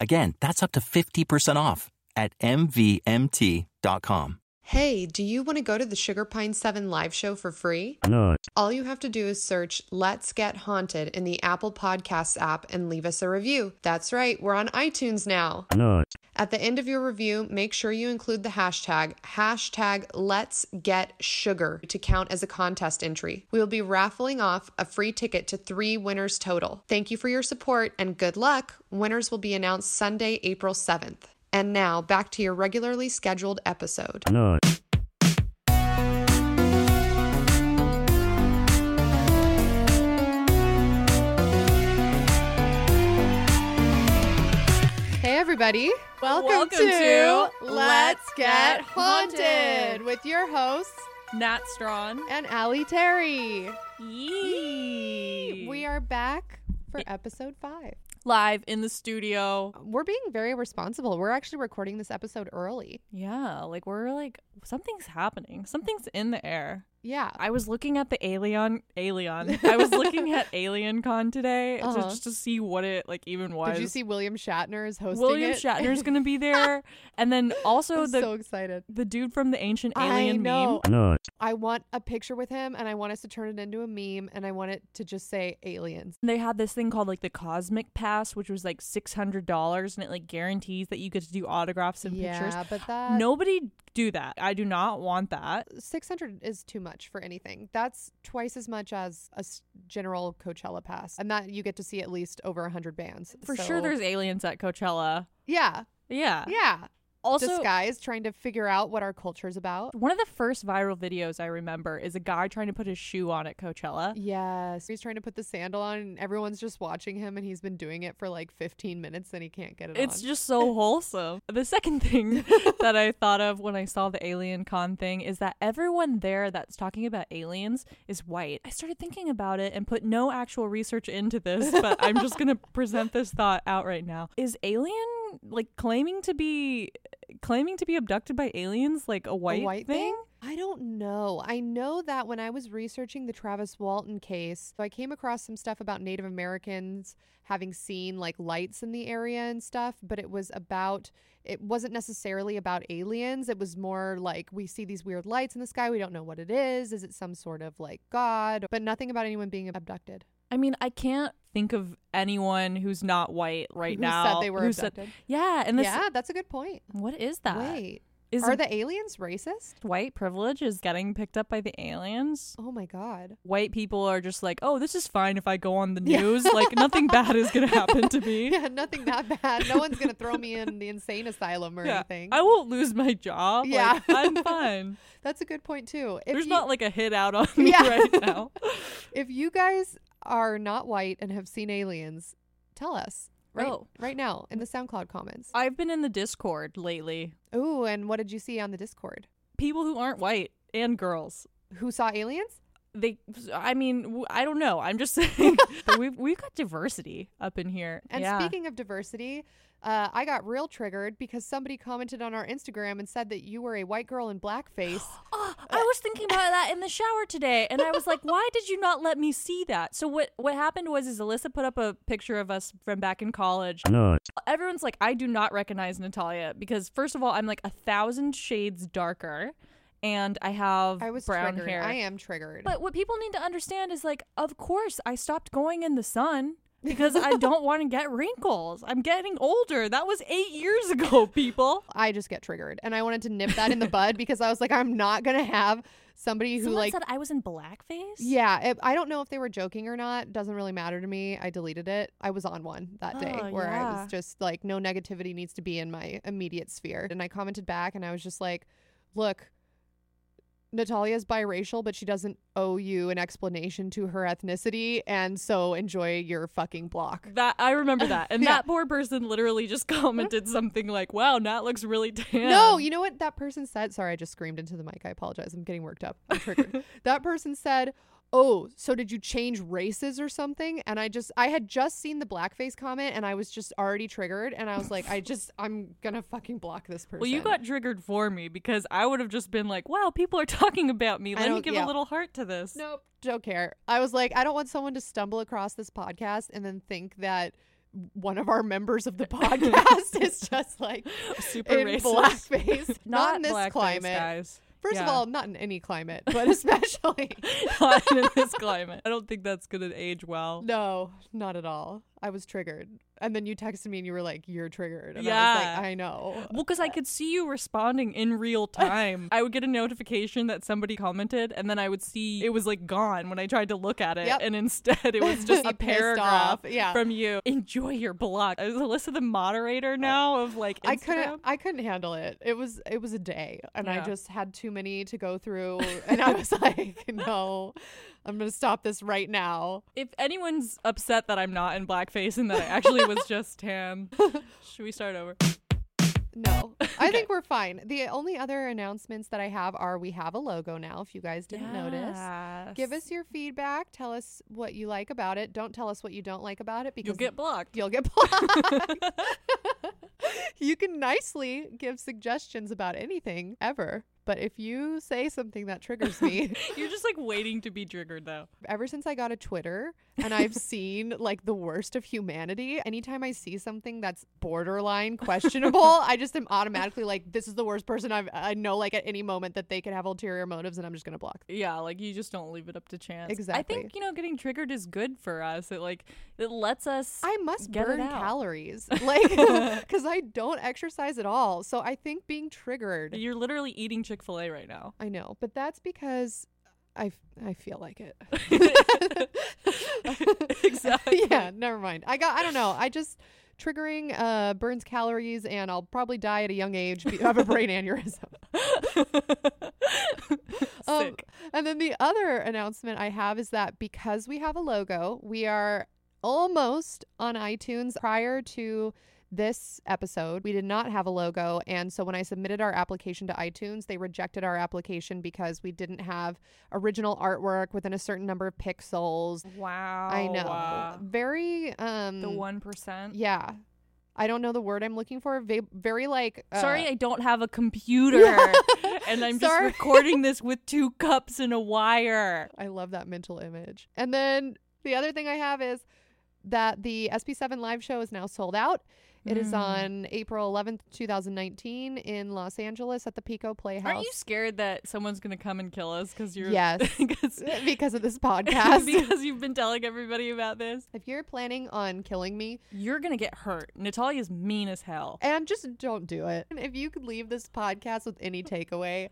Again, that's up to 50% off at MVMT.com. Hey, do you want to go to the Sugar Pine 7 live show for free? No. All you have to do is search Let's Get Haunted in the Apple Podcasts app and leave us a review. That's right, we're on iTunes now. No. At the end of your review, make sure you include the hashtag, hashtag Let's Get Sugar to count as a contest entry. We will be raffling off a free ticket to three winners total. Thank you for your support and good luck. Winners will be announced Sunday, April 7th. And now back to your regularly scheduled episode. No. Everybody. Welcome, Welcome to, to Let's Get Haunted. with your hosts Nat Strawn. and Allie Terry. Yee. We are back for episode five. live in the studio. We're being very responsible. We're actually recording this episode early. Yeah, like we're like something's happening. Something's in the air. Yeah. I was looking at the Alien Alien. I was looking at Alien Con today Uh-huh. just to see what it like even was. Did you see William Shatner is hosting William it? Shatner's gonna be there, and then also I'm the so excited. the dude from the ancient I alien know. meme. No. I want a picture with him and I want us to turn it into a meme and I want it to just say aliens. They had this thing called like the Cosmic Pass, which was like six hundred dollars, and it like guarantees that you get to do autographs and yeah, pictures. but that Nobody do that. I do not want that. 600 is too much for anything. That's twice as much as a general Coachella pass. And that you get to see at least over 100 bands. For sure, there's aliens at Coachella. Yeah. Yeah. Yeah. Also, Disguise trying to figure out what our culture is about. one of the first viral videos I remember is a guy trying to put his shoe on at Coachella. Yes. He's trying to put the sandal on and everyone's just watching him and he's been doing it for like 15 minutes and he can't get it on. It's on. just so wholesome. The second thing that I thought of when I saw the Alien Con thing is that everyone there that's talking about aliens is white. I started thinking about it and put no actual research into this, but I'm just going to present this thought out right now. Is Alien like claiming to be claiming to be abducted by aliens like a white, a white thing? I don't know. I know that when I was researching the Travis Walton case, I came across some stuff about Native Americans having seen like lights in the area and stuff, but it was about it wasn't necessarily about aliens. It was more like we see these weird lights in the sky, we don't know what it is. Is it some sort of like god? But nothing about anyone being abducted. I mean, I can't think of anyone who's not white right Who now. said they were who said- yeah, and this yeah, that's a good point. what is that? Wait. Is Are it the aliens racist? white privilege is getting picked up by the aliens? Oh my god. White people are just like, oh, this is fine if I go on the Yeah. news. like nothing bad is gonna happen to me. Yeah, nothing that bad. No one's gonna throw me in the insane asylum or Yeah, anything. I won't lose my job. Like, Yeah. I'm fine. That's a good point too. If There's you, not like a hit out on me Yeah. right now. if you guys are not white and have seen aliens, tell us right Oh. right now in the SoundCloud comments. I've been in the Discord lately. Ooh, and what did you see on the Discord? People who aren't white and girls. Who saw aliens? They, I mean, i don't know. I'm just saying that we've we've got diversity up in here. And yeah. speaking of diversity, uh, I got real triggered because somebody commented on our Instagram and said that you were a white girl in blackface. Oh, I was thinking about that in the shower today, and I was like, "Why did you not let me see that?" So what what happened was, is Alyssa put up a picture of us from back in college. No. Everyone's like, "I do not recognize Natalia because first of all, I'm like a thousand shades darker, and I have I was brown triggered. hair." I am triggered. But what people need to understand is like, of course, I stopped going in the sun. because I don't want to get wrinkles. I'm getting older. That was eight years ago, people. I just get triggered, and I wanted to nip that in the bud because I was like, I'm not gonna have somebody who Someone like said I was in blackface. Yeah, it, I don't know if they were joking or not. Doesn't really matter to me. I deleted it. I was on one that day Oh, where I was just like, no negativity needs to be in my immediate sphere. And I commented back and I was just like, look, Natalia's biracial, but she doesn't owe you an explanation to her ethnicity. And so enjoy your fucking block. That I remember that, and Yeah. that poor person literally just commented something like, "Wow, Nat looks really tan." No, you know what that person said? Sorry, I just screamed into the mic. I apologize. I'm getting worked up. I'm triggered. that person said, "Oh, so did you change races or something?" And I just I had just seen the blackface comment and I was just already triggered and I was like, I just I'm going to fucking block this person. Well, you got triggered for me because I would have just been like, "Wow, people are talking about me. Let me give yeah. a little heart to this." Nope, don't care. I was like, I don't want someone to stumble across this podcast and then think that one of our members of the podcast is just like Super in racist. blackface. Not, in this blackface, climate. guys. First of all, not in any climate, but especially Not in this climate. I don't think that's gonna age well. No, not at all. I was triggered. And then you texted me and you were like, You're triggered. And I was Yeah. like, I know. Well, because I could see you responding in real time. I would get a notification that somebody commented, and then I would see it was like gone when I tried to look at it, Yep. and instead it was just a paragraph. Yeah. from you. Enjoy your block. blog. Is Alyssa the moderator now of like Instagram? I couldn't I couldn't handle it. It was it was a day and I just had too many to go through and I was like, No, I'm gonna stop this right now. If anyone's upset that I'm not in blackface and that I actually was just tan, should we start over? No. I think we're fine. The only other announcements that I have are we have a logo now, if you guys didn't notice. Give us your feedback. Tell us what you like about it. Don't tell us what you don't like about it because You'll get blocked. you'll get blocked. you can nicely give suggestions about anything ever. But if you say something that triggers me, You're just like waiting to be triggered though. ever since I got a Twitter and I've seen like the worst of humanity, anytime I see something that's borderline questionable, I just am automatically like, this is the worst person I've, I know like at any moment that they could have ulterior motives and I'm just going to block. Yeah, like you just don't leave it up to chance. Exactly. I think, you know, getting triggered is good for us. It like it lets us I must Get burn calories, like, because I don't exercise at all. So I think being triggered, You're literally eating Chick-fil-A right now. I know, but that's because I, f- I feel like it. Exactly. yeah, never mind. I got, I don't know. I just, triggering uh, burns calories and I'll probably die at a young age, be- have a brain aneurysm. Um, Sick. and then the other announcement I have is that because we have a logo, we are almost on iTunes prior to this episode. We did not have a logo. And so when I submitted our application to iTunes, they rejected our application because we didn't have original artwork within a certain number of pixels. wow. I know. uh, Very, um, the 1%. yeah. I don't know the word I'm looking for. Va- very like. Uh, Sorry, I don't have a computer. and I'm just Sorry. recording this with two cups and a wire. I love that mental image. And then the other thing I have is that the SP7 live show is now sold out. It is Mm. on April 11th, 2019 in Los Angeles at the Pico Playhouse. Aren't you scared that someone's going to come and kill us because you're. Yes. because, because of this podcast. because you've been telling everybody about this. if you're planning on killing me, You're going to get hurt. Natalia's mean as hell. and just don't do it. If you could leave this podcast with any takeaway,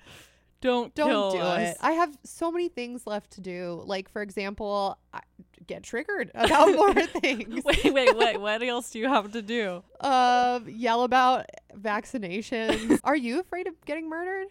Don't don't kill do us. it. I have so many things left to do. Like, for example, I get triggered about more things. wait, wait, wait. What else do you have to do? uh, yell about vaccinations. Are you afraid of getting murdered?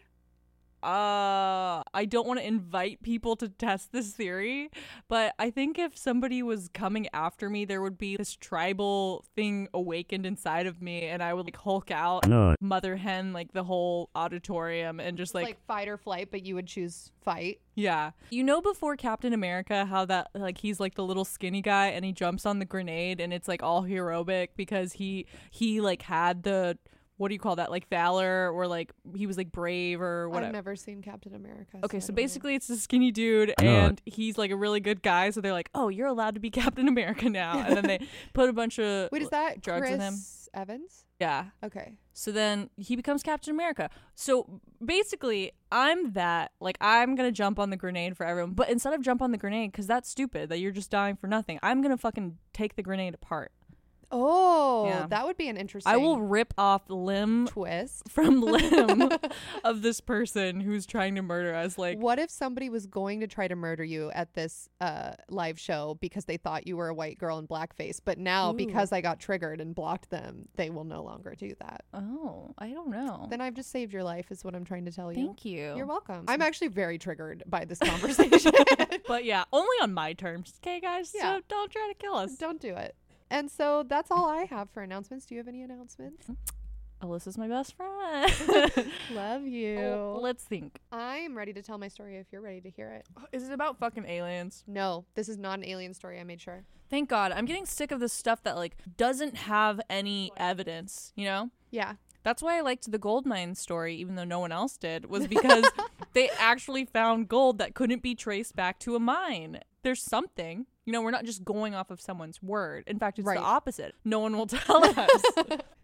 Uh, I don't want to invite people to test this theory, but I think if somebody was coming after me, there would be this tribal thing awakened inside of me, and I would like Hulk out, mother hen, like the whole auditorium, and just Like, like, fight or flight, but you would choose fight. yeah. You know, before Captain America, how that like he's like the little skinny guy, and he jumps on the grenade, and it's like all heroic because he he like had the what do you call that? Like valor or like he was like brave or whatever. I've never seen Captain America. Okay, I so don't know. basically it's a skinny dude and he's like a really good guy, so they're like, "Oh, you're allowed to be Captain America now." And then they put a bunch of wait, is that drugs Chris in him? Evans? Yeah. Okay. So then he becomes Captain America. So basically, I'm that. Like, I'm going to jump on the grenade for everyone. But instead of jump on the grenade, because that's stupid, that you're just dying for nothing, I'm going to fucking take the grenade apart. Oh, Yeah. that would be an interesting. I will rip off limb twist. from limb of this person who's trying to murder us. Like, what if somebody was going to try to murder you at this uh, live show because they thought you were a white girl in blackface, but now Ooh. because I got triggered and blocked them, they will no longer do that. oh, I don't know. Then I've just saved your life, is what I'm trying to tell you. Thank you. You're welcome. I'm actually very triggered by this conversation. But yeah, only on my terms. Okay, guys? Yeah. So don't try to kill us. Don't do it. And so that's all I have for announcements. Do you have any announcements? Mm-hmm. Alyssa's my best friend. Love you. Oh, let's think. I'm ready to tell my story if you're ready to hear it. Is it about fucking aliens? No, this is not an alien story. I made sure. Thank God. I'm getting sick of this stuff that like doesn't have any evidence, you know? Yeah. That's why I liked the gold mine story, even though no one else did, was because they actually found gold that couldn't be traced back to a mine. There's something. You know, we're not just going off of someone's word. In fact, it's Right. the opposite. No one will tell us.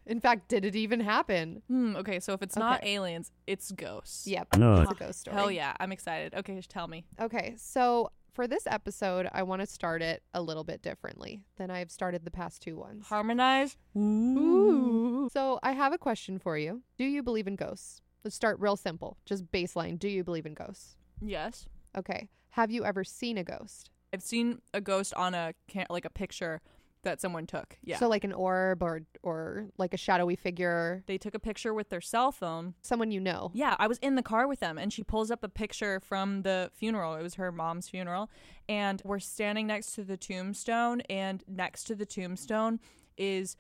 In fact, did it even happen? hmm, okay, so if it's not aliens, it's ghosts. Yep. No. It's a ghost story. Hell yeah. I'm excited. Okay, just tell me. Okay, so for this episode, I want to start it a little bit differently than I've started the past two ones. Harmonize. Ooh. So I have a question for you. Do you believe in ghosts? Let's start real simple. Just baseline. Do you believe in ghosts? Yes. Okay. Have you ever seen a ghost? I've seen a ghost on a ca- like a picture that someone took. Yeah. So like an orb or or like a shadowy figure, they took a picture with their cell phone. someone you know. Yeah, I was in the car with them and she pulls up a picture from the funeral. It was her mom's funeral. And we're standing next to the tombstone and next to the tombstone is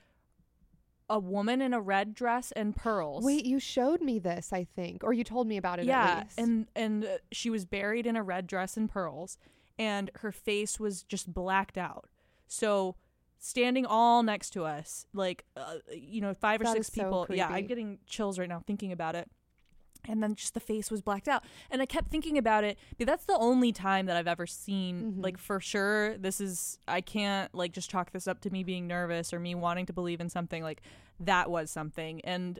a woman in a red dress and pearls. Wait, you showed me this, I think, or you told me about it yeah, at least. and and uh, she was buried in a red dress and pearls, and her face was just blacked out. So standing all next to us, like uh, you know, five or That six is so people. yeah, I'm getting chills right now thinking about it. And then just the face was blacked out, and I kept thinking about it. But that's the only time that I've ever seen, Mhm. like for sure. This is I can't like just chalk this up to me being nervous or me wanting to believe in something. Like that was something, and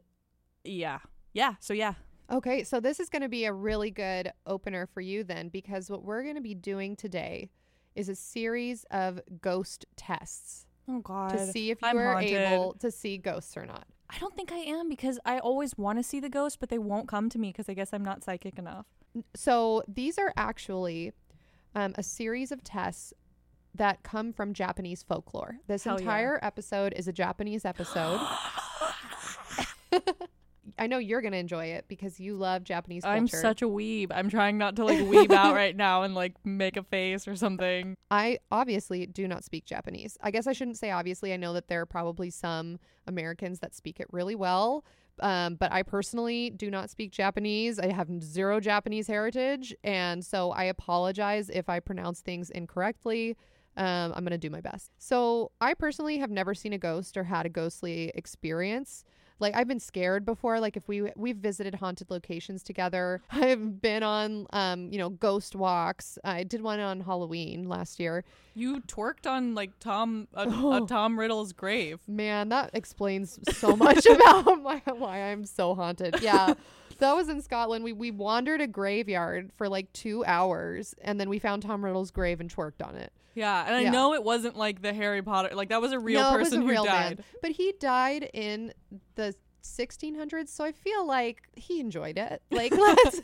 yeah, yeah. So yeah, Okay, so this is going to be a really good opener for you then, because what we're going to be doing today is a series of ghost tests oh god, to see if you I'm are haunted. able to see ghosts or not. I don't think I am because I always want to see the ghost, but they won't come to me because I guess I'm not psychic enough. So these are actually um, a series of tests that come from Japanese folklore. This Hell yeah. entire episode is a Japanese episode. I know you're going to enjoy it because you love Japanese culture. I'm such a weeb. I'm trying not to like weeb out right now and like make a face or something. I obviously do not speak Japanese. I guess I shouldn't say obviously. I know that there are probably some Americans that speak it really well. Um, but I personally do not speak Japanese. I have zero Japanese heritage. And so I apologize if I pronounce things incorrectly. Um, I'm going to do my best. So I personally have never seen a ghost or had a ghostly experience. Like I've been scared before. Like if we we've visited haunted locations together. I've been on um you know ghost walks. I did one on Halloween last year. You twerked on like Tom a, Oh. a Tom Riddle's grave. Man, that explains so much about my, why I'm so haunted. Yeah. That was in Scotland. We we wandered a graveyard for like two hours, and then we found Tom Riddle's grave and twerked on it. Yeah, and I know it wasn't like the Harry Potter. Like that was a real no, person a real who died. man, but he died in the 1600s, so I feel like he enjoyed it. Like let's,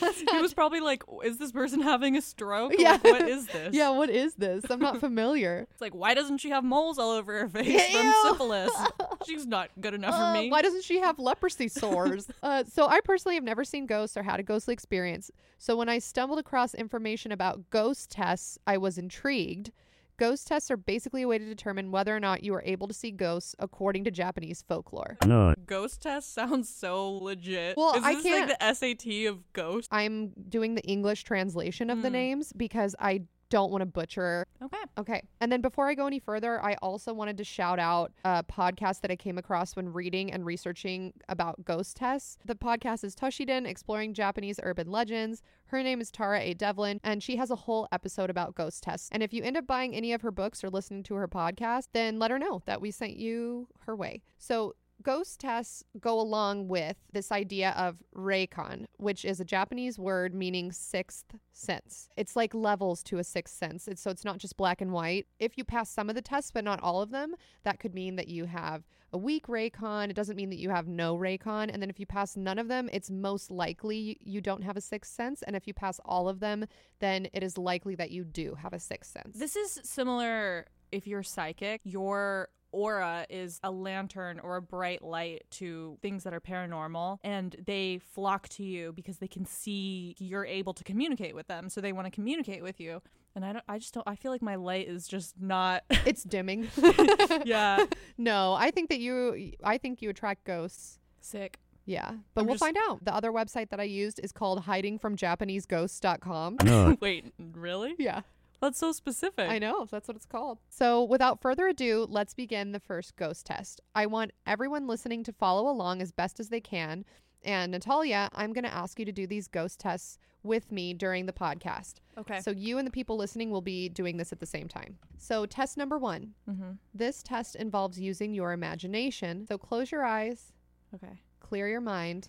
let's He was probably like, "Is this person having a stroke? Yeah. Like, what is this?" Yeah, what is this? I'm not familiar. It's like, why doesn't she have moles all over her face Ew. from syphilis? She's not good enough Uh, for me. Why doesn't she have leprosy sores? uh, so I personally have never seen ghosts or had a ghostly experience. So when I stumbled across information about ghost tests, I was intrigued. Ghost tests are basically a way to determine whether or not you are able to see ghosts according to Japanese folklore. No. Ghost test sounds so legit. Well, is I this like the SAT of ghosts? I'm doing the English translation of the Hmm. names because I don't want to butcher. Okay. Okay. And then before I go any further, I also wanted to shout out a podcast that I came across when reading and researching about ghost tests. The podcast is Toshiden, Exploring Japanese Urban Legends. Her name is Tara A. Devlin, and she has a whole episode about ghost tests. And if you end up buying any of her books or listening to her podcast, then let her know that we sent you her way. So Ghost tests go along with this idea of reikon, which is a Japanese word meaning sixth sense. It's like levels to a sixth sense. It's, so it's not just black and white. If you pass some of the tests, but not all of them, that could mean that you have a weak reikon. It doesn't mean that you have no reikon. And then if you pass none of them, it's most likely you don't have a sixth sense. And if you pass all of them, then it is likely that you do have a sixth sense. This is similar if you're psychic, your aura is a lantern or a bright light to things that are paranormal and they flock to you because they can see you're able to communicate with them so they want to communicate with you and i don't i just don't i feel like my light is just not it's dimming. yeah no, I think that you I think you attract ghosts. sick Yeah, but I'm we'll just- find out. The other website that I used is called hidingfromjapaneseghosts.com. No. wait really yeah, that's so specific I know. That's what it's called. So, without further ado, let's begin the first ghost test. I want everyone listening to follow along as best as they can. And Natalia, I'm going to ask you to do these ghost tests with me during the podcast. okay So, you and the people listening will be doing this at the same time. So, test number one mm-hmm. this test involves using your imagination. So, close your eyes, okay clear your mind,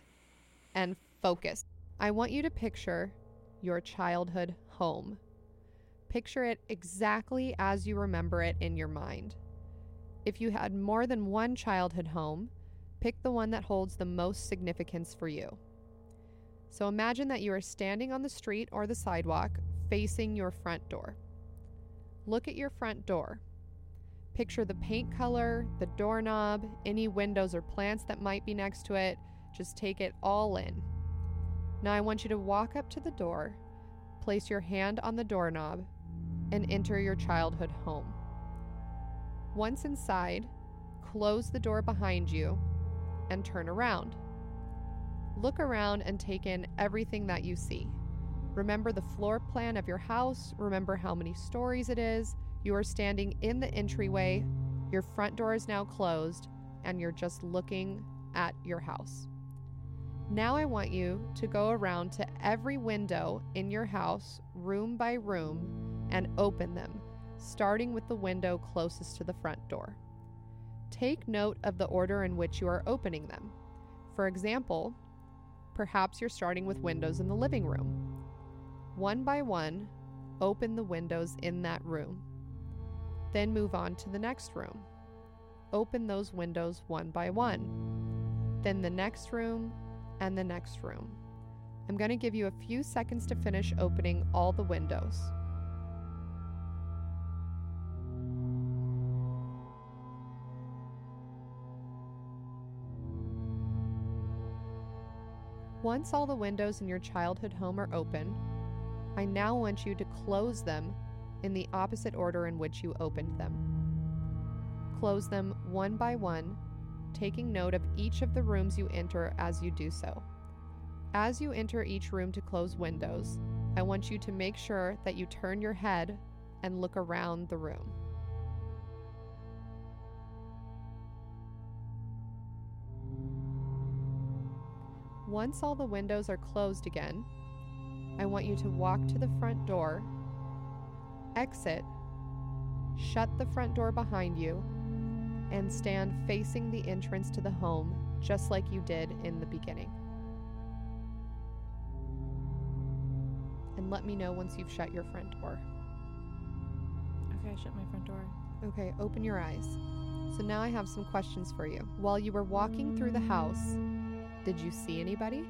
and focus. I want you to picture your childhood home. Picture it exactly as you remember it in your mind. If you had more than one childhood home, pick the one that holds the most significance for you. So imagine that you are standing on the street or the sidewalk facing your front door. Look at your front door. Picture the paint color, the doorknob, any windows or plants that might be next to it. Just take it all in. Now I want you to walk up to the door, place your hand on the doorknob, and enter your childhood home. Once inside, close the door behind you and turn around. Look around and take in everything that you see. Remember the floor plan of your house, remember how many stories it is. You are standing in the entryway, your front door is now closed, and you're just looking at your house. Now I want you to go around to every window in your house, room by room, and open them, starting with the window closest to the front door. Take note of the order in which you are opening them. For example, perhaps you're starting with windows in the living room. One by one, open the windows in that room. Then move on to the next room. Open those windows one by one. Then the next room and the next room. I'm going to give you a few seconds to finish opening all the windows. Once all the windows in your childhood home are open, I now want you to close them in the opposite order in which you opened them. Close them one by one, taking note of each of the rooms you enter as you do so. As you enter each room to close windows, I want you to make sure that you turn your head and look around the room. Once all the windows are closed again, I want you to walk to the front door, exit, shut the front door behind you, and stand facing the entrance to the home just like you did in the beginning. And let me know once you've shut your front door. okay i shut my front door Okay, open your eyes. So now I have some questions for you. While you were walking through the house, did you see anybody?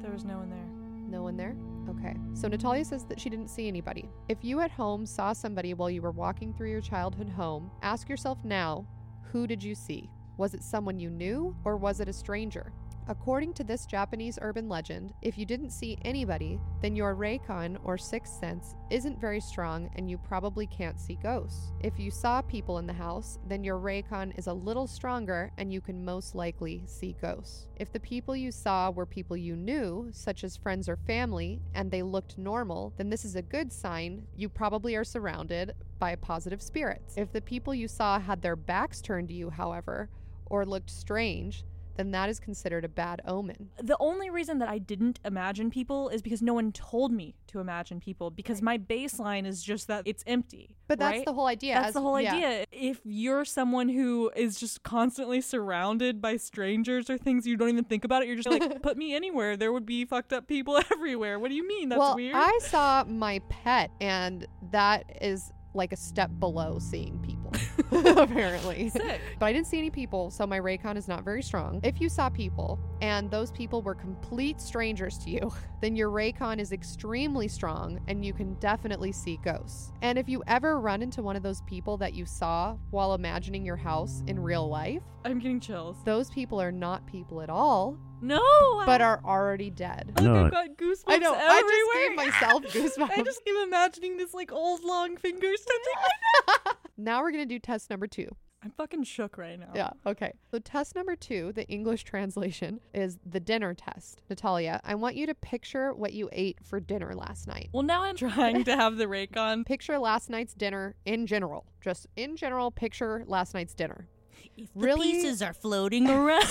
there was no one there No one there? Okay. So Natalia says that she didn't see anybody. If you at home saw somebody while you were walking through your childhood home, ask yourself now who did you see? Was it someone you knew or was it a stranger? According to this Japanese urban legend, if you didn't see anybody, then your Reikon or sixth sense isn't very strong and you probably can't see ghosts. If you saw people in the house, then your Reikon is a little stronger and you can most likely see ghosts. If the people you saw were people you knew, such as friends or family, and they looked normal, then this is a good sign you probably are surrounded by positive spirits. If the people you saw had their backs turned to you, however, or looked strange, then that is considered a bad omen. The only reason that I didn't imagine people is because no one told me to imagine people because my baseline is just that it's empty. But that's the whole idea. That's as- the whole yeah. idea. If you're someone who is just constantly surrounded by strangers or things you don't even think about it, you're just like, put me anywhere. There would be fucked up people everywhere. What do you mean? That's well, weird. I saw my pet, and that is like a step below seeing people, apparently. Sick. But I didn't see any people, so my Reikon is not very strong. If you saw people and those people were complete strangers to you, then your Reikon is extremely strong and you can definitely see ghosts. And if you ever run into one of those people that you saw while imagining your house in real life, I'm getting chills. those people are not people at all, No, but I, are already dead. Oh Look, No. I've got goosebumps I know. everywhere. I just gave myself goosebumps. I just keep imagining this like old long fingers touching. Now we're going to do test number two. I'm fucking shook right now. Yeah, okay. So, test number two, the English translation, is the dinner test. Natalia, I want you to picture what you ate for dinner last night. Well, now I'm trying to have the rake on. Picture last night's dinner in general. Just in general, picture last night's dinner. If Really? are floating around.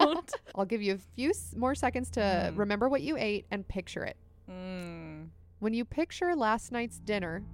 I'll give you a few s- more seconds to Mm. remember what you ate and picture it. mm. When you picture last night's dinner,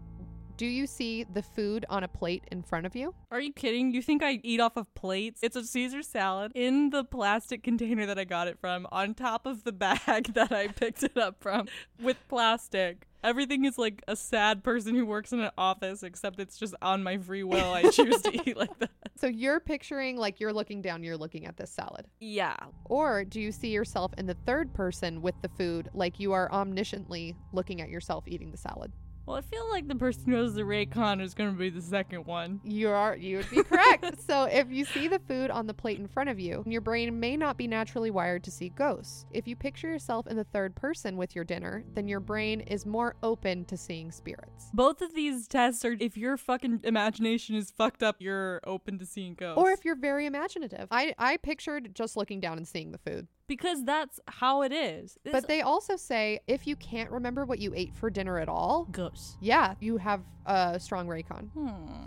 do you see the food on a plate in front of you? Are you kidding? You think I eat off of plates? It's a Caesar salad in the plastic container that I got it from, on top of the bag that I picked it up from, with plastic. Everything is like a sad person who works in an office, except it's just on my free will. I choose to eat like that. So you're picturing like you're looking down, you're looking at this salad. Yeah. Or do you see yourself in the third person with the food, like you are omnisciently looking at yourself eating the salad? Well, I feel like the person who has the Reikon is going to be the second one. You are you would be correct. so if you see the food on the plate in front of you, your brain may not be naturally wired to see ghosts. If you picture yourself in the third person with your dinner, then your brain is more open to seeing spirits. Both of these tests are if your fucking imagination is fucked up, you're open to seeing ghosts. Or if you're very imaginative. I, I pictured just looking down and seeing the food. Because that's how it is. But they also say if you can't remember what you ate for dinner at all, ghosts. yeah, you have a strong Reikon. Hmm.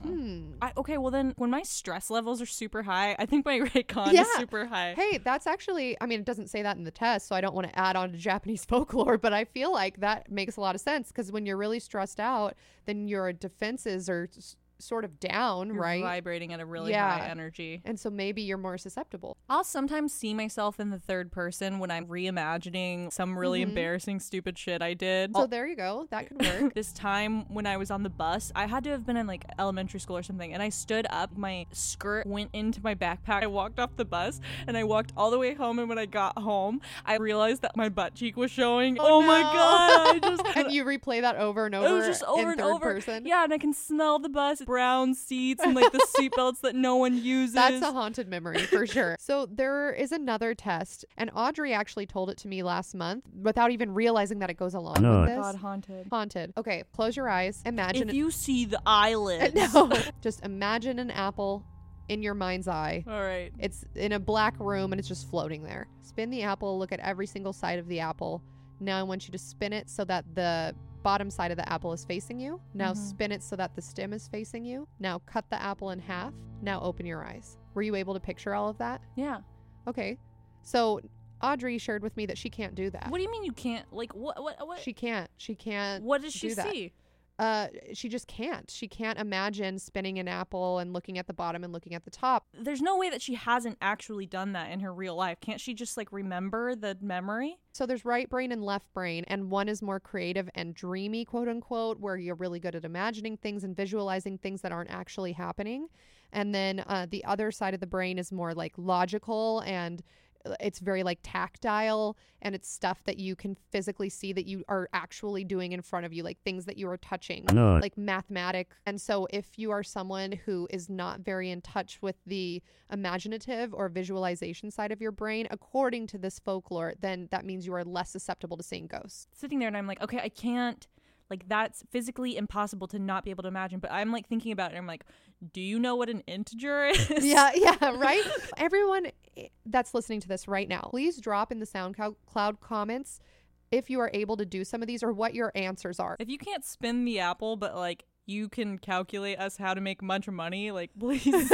Hmm. I, okay, well then, when my stress levels are super high, I think my Reikon Yeah. is super high. Hey, that's actually, I mean, it doesn't say that in the test, so I don't want to add on to Japanese folklore, but I feel like that makes a lot of sense because when you're really stressed out, then your defenses are sort of down, You're right? vibrating at a really Yeah. high energy. And so maybe you're more susceptible. I'll sometimes see myself in the third person when I'm reimagining some really Mhm. embarrassing, stupid shit I did. So there you go. That could work. this time when I was on the bus, I had to have been in like elementary school or something, and I stood up. My skirt went into my backpack. I walked off the bus and I walked all the way home. And when I got home, I realized that my butt cheek was showing. Oh, my no. god! I just and you replay that over and over it was just over in and third over. person. Yeah, and I can smell the bus, brown seats, and like the seatbelts that no one uses. That's a haunted memory for sure. So there is another test, and Audrey actually told it to me last month without even realizing that it goes along No. with Oh this. God, haunted. Haunted. Okay, close your eyes. Imagine If you see the eyelids. no, just imagine an apple in your mind's eye. All right. It's in a black room and it's just floating there. Spin the apple, look at every single side of the apple. Now I want you to spin it so that the bottom side of the apple is facing you. Now Mhm. spin it so that the stem is facing you. Now cut the apple in half. Now open your eyes. Were you able to picture all of that? Yeah. Okay. So Audrey shared with me that she can't do that. What do you mean you can't? Like what? What? What? She can't. She can't. what does she see? Uh, she just can't. She can't imagine spinning an apple and looking at the bottom and looking at the top. There's no way that she hasn't actually done that in her real life. Can't she just like remember the memory? So there's right brain and left brain, and one is more creative and dreamy, quote unquote, where you're really good at imagining things and visualizing things that aren't actually happening. And then uh, the other side of the brain is more like logical and it's very like tactile and it's stuff that you can physically see that you are actually doing in front of you, like things that you are touching, like mathematic. And so if you are someone who is not very in touch with the imaginative or visualization side of your brain, according to this folklore, then that means you are less susceptible to seeing ghosts. Sitting there and I'm like, okay, I can't. Like that's physically impossible to not be able to imagine. But I'm like thinking about it. and I'm like, do you know what an integer is? Yeah, yeah, right? Everyone i- that's listening to this right now, please drop in the SoundCloud comments if you are able to do some of these or what your answers are. If you can't spin the apple, but like you can calculate us how to make of money, like please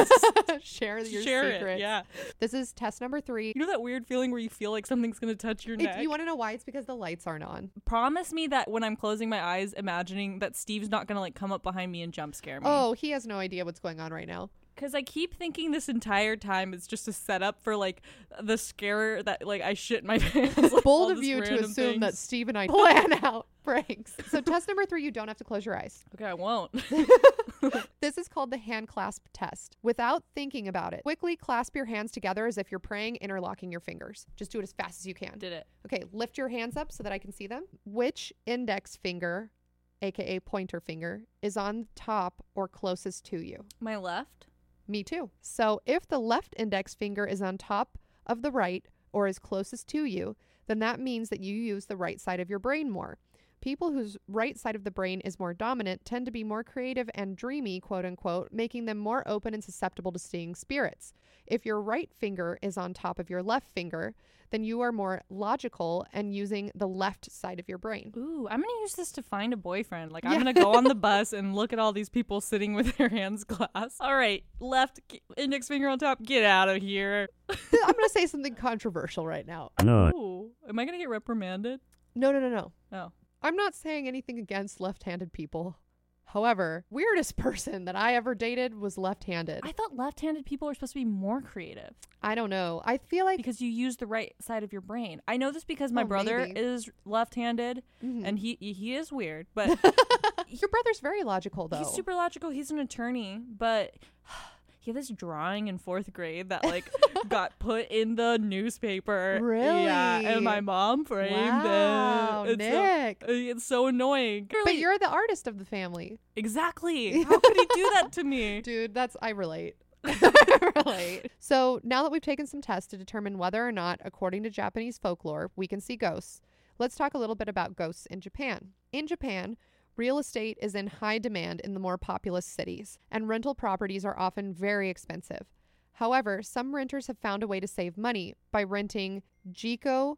Share your share secrets. it. Yeah. This is test number three. You know that weird feeling where you feel like something's gonna touch your If neck? you want to know why, it's because the lights aren't on. Promise me that when I'm closing my eyes, imagining that Steve's not gonna like come up behind me and jump scare me. Oh, he has no idea what's going on right now. Because I keep thinking this entire time it's just a setup for like the scare that like I shit my pants. like, Bold of you to assume that. Steve and I plan out pranks. So, test number three, you don't have to close your eyes. Okay, I won't. This is called the hand clasp test. Without thinking about it, quickly clasp your hands together as if you're praying, interlocking your fingers. Just do it as fast as you can. Did it. Okay, lift your hands up so that I can see them. Which index finger, aka pointer finger, is on top or closest to you? My left. Me too. So if the left index finger is on top of the right or is closest to you, then that means that you use the right side of your brain more. People whose right side of the brain is more dominant tend to be more creative and dreamy, quote unquote, making them more open and susceptible to seeing spirits. If your right finger is on top of your left finger, then you are more logical and using the left side of your brain. Ooh, I'm gonna use this to find a boyfriend. Like I'm gonna go on the bus and look at all these people sitting with their hands clasped. All right, left index finger on top. Get out of here. I'm going to say something controversial right now. Ooh, am I gonna get reprimanded? No, no, no, no. Oh, I'm not saying anything against left handed people. However, weirdest person that I ever dated was left handed. I thought left-handed people are supposed to be more creative I don't know. I feel like because you use the right side of your brain. I know this because my Oh, brother maybe. is left-handed Mhm. and he he is weird, but your brother's very logical though. He's super logical. He's an attorney, but he had this drawing in fourth grade that like got put in the newspaper. Really? Yeah, and my mom framed Wow, it. It's so- Nick. Uh, it's so annoying. but you're the artist of the family. exactly. How could he do that to me? Dude, that's I relate. I relate. So now that we've taken some tests to determine whether or not, according to Japanese folklore, we can see ghosts, let's talk a little bit about ghosts in Japan. In Japan, real estate is in high demand in the more populous cities, and rental properties are often very expensive. However, some renters have found a way to save money by renting jiko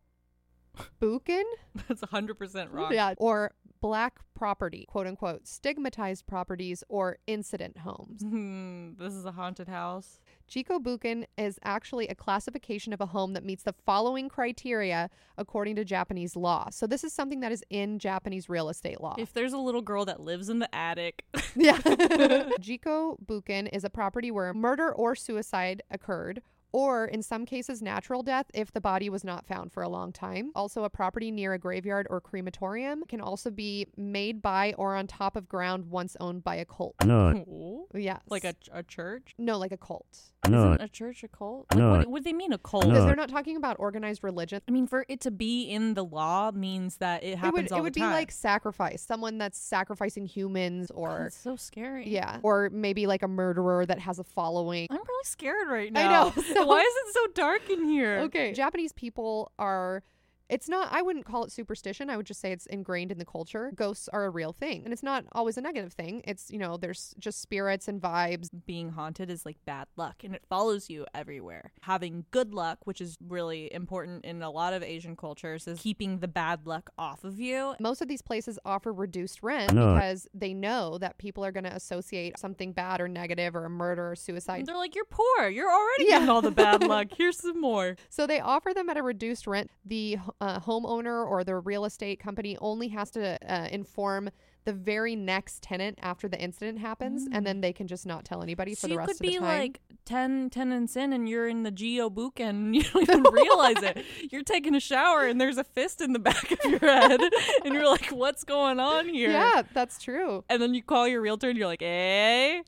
bukken That's hundred percent wrong. yeah, or black property, quote unquote, stigmatized properties or incident homes. Hmm, this is a haunted house. Jiko Bukken is actually a classification of a home that meets the following criteria according to Japanese law. So this is something that is in Japanese real estate law. If there's a little girl that lives in the attic, yeah. Jiko Bukken is a property where murder or suicide occurred. Or in some cases, natural death if the body was not found for a long time. Also, a property near a graveyard or crematorium can also be made by or on top of ground once owned by a cult. Ooh, Yes. like a, a church. no, like a cult. Isn't a church a cult? Like, what, what do they mean a cult? Because they're not talking about organized religion. I mean, for it to be in the law means that it happens it would, all it would the be like sacrifice someone that's sacrificing humans God, or that's so scary. yeah or maybe like a murderer that has a following I'm really scared right now. I know, so- Why is it so dark in here? okay japanese people are it's not i wouldn't call it superstition i would just say it's ingrained in the culture ghosts are a real thing and it's not always a negative thing it's you know there's just spirits and vibes Being haunted is like bad luck and it follows you everywhere. Having good luck, which is really important in a lot of Asian cultures, is keeping the bad luck off of you. most of these places offer reduced rent because they know that people are going to associate something bad or negative or a murder or suicide And they're like, You're poor. You're already Yeah. getting all the bad luck. Here's some more. So they offer them at a reduced rent. The uh, homeowner or the real estate company only has to uh, inform the very next tenant after the incident happens, and then they can just not tell anybody for So the you rest of the time. You could be like 10 tenants in and you're in the Geo book and you don't even realize it. You're taking a shower and there's a fist in the back of your head and you're like, what's going on here? yeah, that's true. And then you call your realtor and you're like, hey,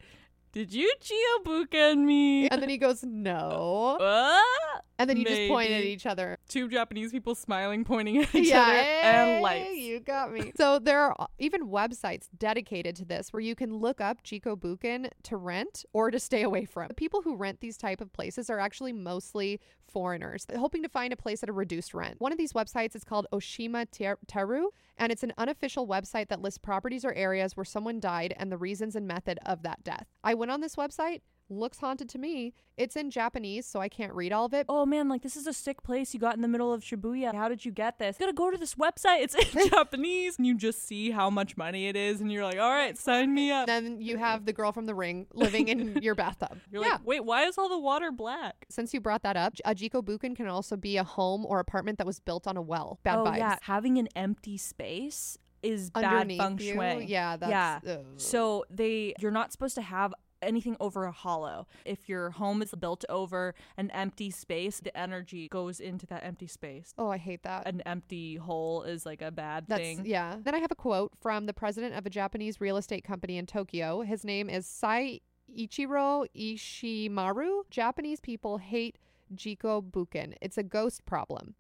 did you Geo book me? And then he goes, no. Ah! And then you just point at each other. Two Japanese people smiling, pointing at each yeah, other, and hey, lights. You got me. so there are even websites dedicated to this where you can look up Jiko Bukken to rent or to stay away from. The people who rent these type of places are actually mostly foreigners hoping to find a place at a reduced rent. One of these websites is called Oshima Ter- Teru, and it's an unofficial website that lists properties or areas where someone died and the reasons and method of that death. I went on this website. Looks haunted to me. It's in Japanese, so I can't read all of it. Oh man, like this is a sick place you got in the middle of Shibuya. How did you get this? You gotta go to this website. It's in Japanese. And you just see how much money it is, and you're like, all right, sign me up. Then you have the girl from the ring living in your bathtub. You're yeah. like, wait, why is all the water black? Since you brought that up, a Jiko Bukken can also be a home or apartment that was built on a well. Bad oh vibes. yeah, having an empty space is bad Underneath feng you. shui. Yeah, that's ugh. So they you're not supposed to have anything over a hollow. If your home is built over an empty space, the energy goes into that empty space. Oh, I hate that. An empty hole is like a bad That's thing. yeah. Then I have a quote from the president of a Japanese real estate company in Tokyo. His name is Sai Ichiro Ishimaru. Japanese people hate Jiko Bukken. It's a ghost problem.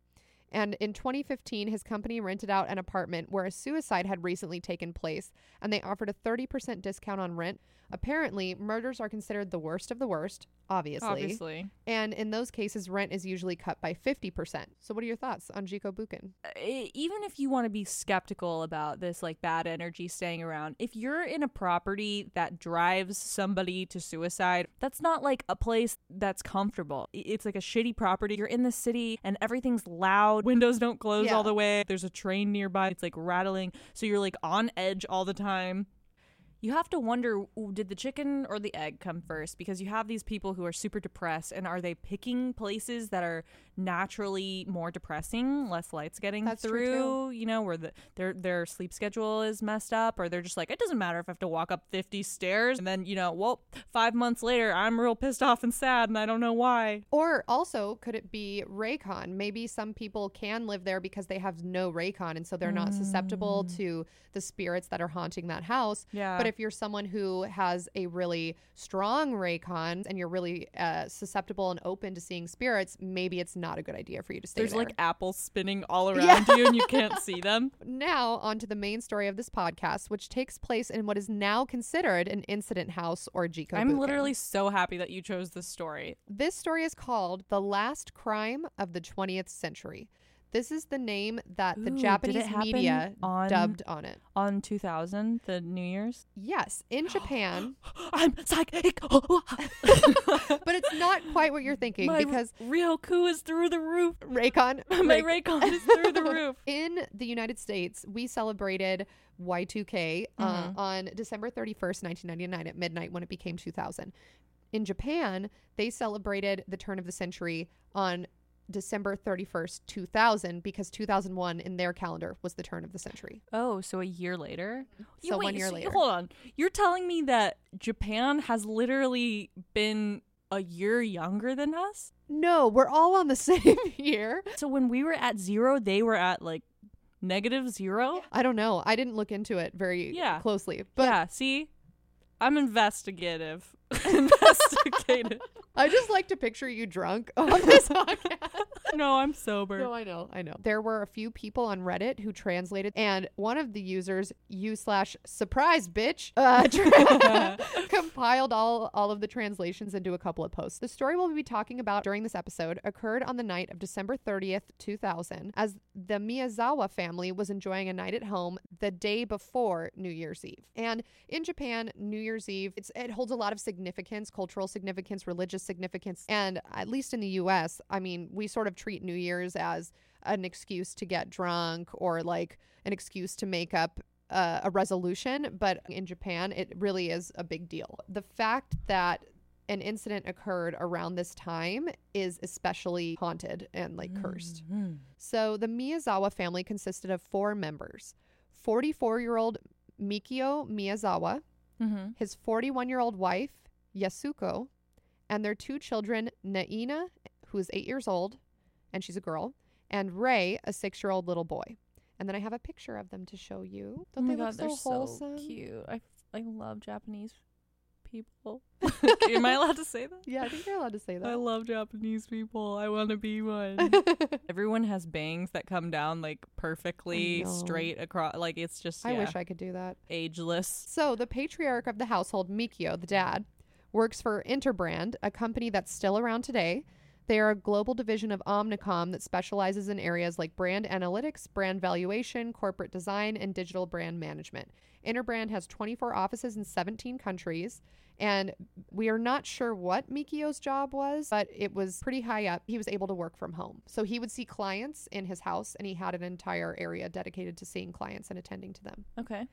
And in 2015, his company rented out an apartment where a suicide had recently taken place, and they offered a 30% discount on rent. Apparently, murders are considered the worst of the worst, obviously. Obviously. And in those cases, rent is usually cut by 50%. So, what are your thoughts on Jiko Bukken? Uh, e- even if you want to be skeptical about this like bad energy staying around if you're in a property that drives somebody to suicide that's not like a place that's comfortable it's like a shitty property you're in the city and everything's loud windows don't close Yeah. all the way there's a train nearby it's like rattling so you're like on edge all the time you have to wonder did the chicken or the egg come first because you have these people who are super depressed and are they picking places that are naturally more depressing less lights getting That's through you know where the, their their sleep schedule is messed up or they're just like it doesn't matter if i have to walk up 50 stairs and then you know well five months later i'm real pissed off and sad and i don't know why Or also, could it be Reikon? Maybe some people can live there because they have no Reikon, and so they're not susceptible mm. to the spirits that are haunting that house. Yeah. But if you're someone who has a really strong Reikon and you're really uh, susceptible and open to seeing spirits, maybe it's not a good idea for you to stay there's there. like apples spinning all around you and you can't see them now, on to the main story of this podcast, which takes place in what is now considered an incident house or Jiko. i'm literally so happy that you chose this story This story is called The Last Crime of the 20th Century. This is the name that the Ooh, Japanese media on- dubbed on it. on 2000 the new year's Yes, in Japan, i'm psychic but it's not quite what you're thinking My because Ryoku is through the roof. Reikon. My Ray- Reikon is through the roof. in the United States, we celebrated Y2K uh, Mhm. on December 31st, 1999 at midnight when it became 2000. In Japan, they celebrated the turn of the century on December 31st, 2000 because 2001 in their calendar was the turn of the century. Oh, so a year later? So wait, one year later. Hold on. You're telling me that Japan has literally been a year younger than us? No, we're all on the same year. So when we were at zero, they were at like negative zero? I don't know. I didn't look into it very Yeah. closely, but yeah, see? I'm investigative. investigative. I just like to picture you drunk on this podcast. no, I'm sober. No, I know, I know. There were a few people on Reddit who translated, and one of the users, u slash surprise bitch, uh, tra- compiled all all of the translations into a couple of posts. The story we'll be talking about during this episode occurred on the night of December 30th, 2000, as the Miyazawa family was enjoying a night at home the day before New Year's Eve. And in Japan, New Year's Eve, it's, it holds a lot of significance, cultural significance, religious significance, and at least in the U.S., I mean, we sort of treat New Year's as an excuse to get drunk or like an excuse to make up uh, a resolution, but in Japan, it really is a big deal. The fact that an incident occurred around this time is especially haunted and like cursed. Mhm. So the Miyazawa family consisted of four members 44 year old Mikio Miyazawa, Mhm. his 41 year old wife, Yasuko, and their two children, Naina, who is eight years old, and she's a girl, and Ray, a six year old little boy. And then I have a picture of them to show you. Don't oh they god, look they're so wholesome? so cute. I, I love Japanese people. Am I allowed to say that? Yeah, I think you're allowed to say that. I love Japanese people. I want to be one. Everyone has bangs that come down like perfectly straight across. Like it's just I wish I could do that. ageless. So, the patriarch of the household, Mikio, the dad, works for Interbrand, a company that's still around today. They are a global division of Omnicom that specializes in areas like brand analytics, brand valuation, corporate design, and digital brand management. Interbrand has 24 offices in 17 countries, and we are not sure what Mikio's job was, but it was pretty high up. He was able to work from home. So he would see clients in his house, and he had an entire area dedicated to seeing clients and attending to them. Okay.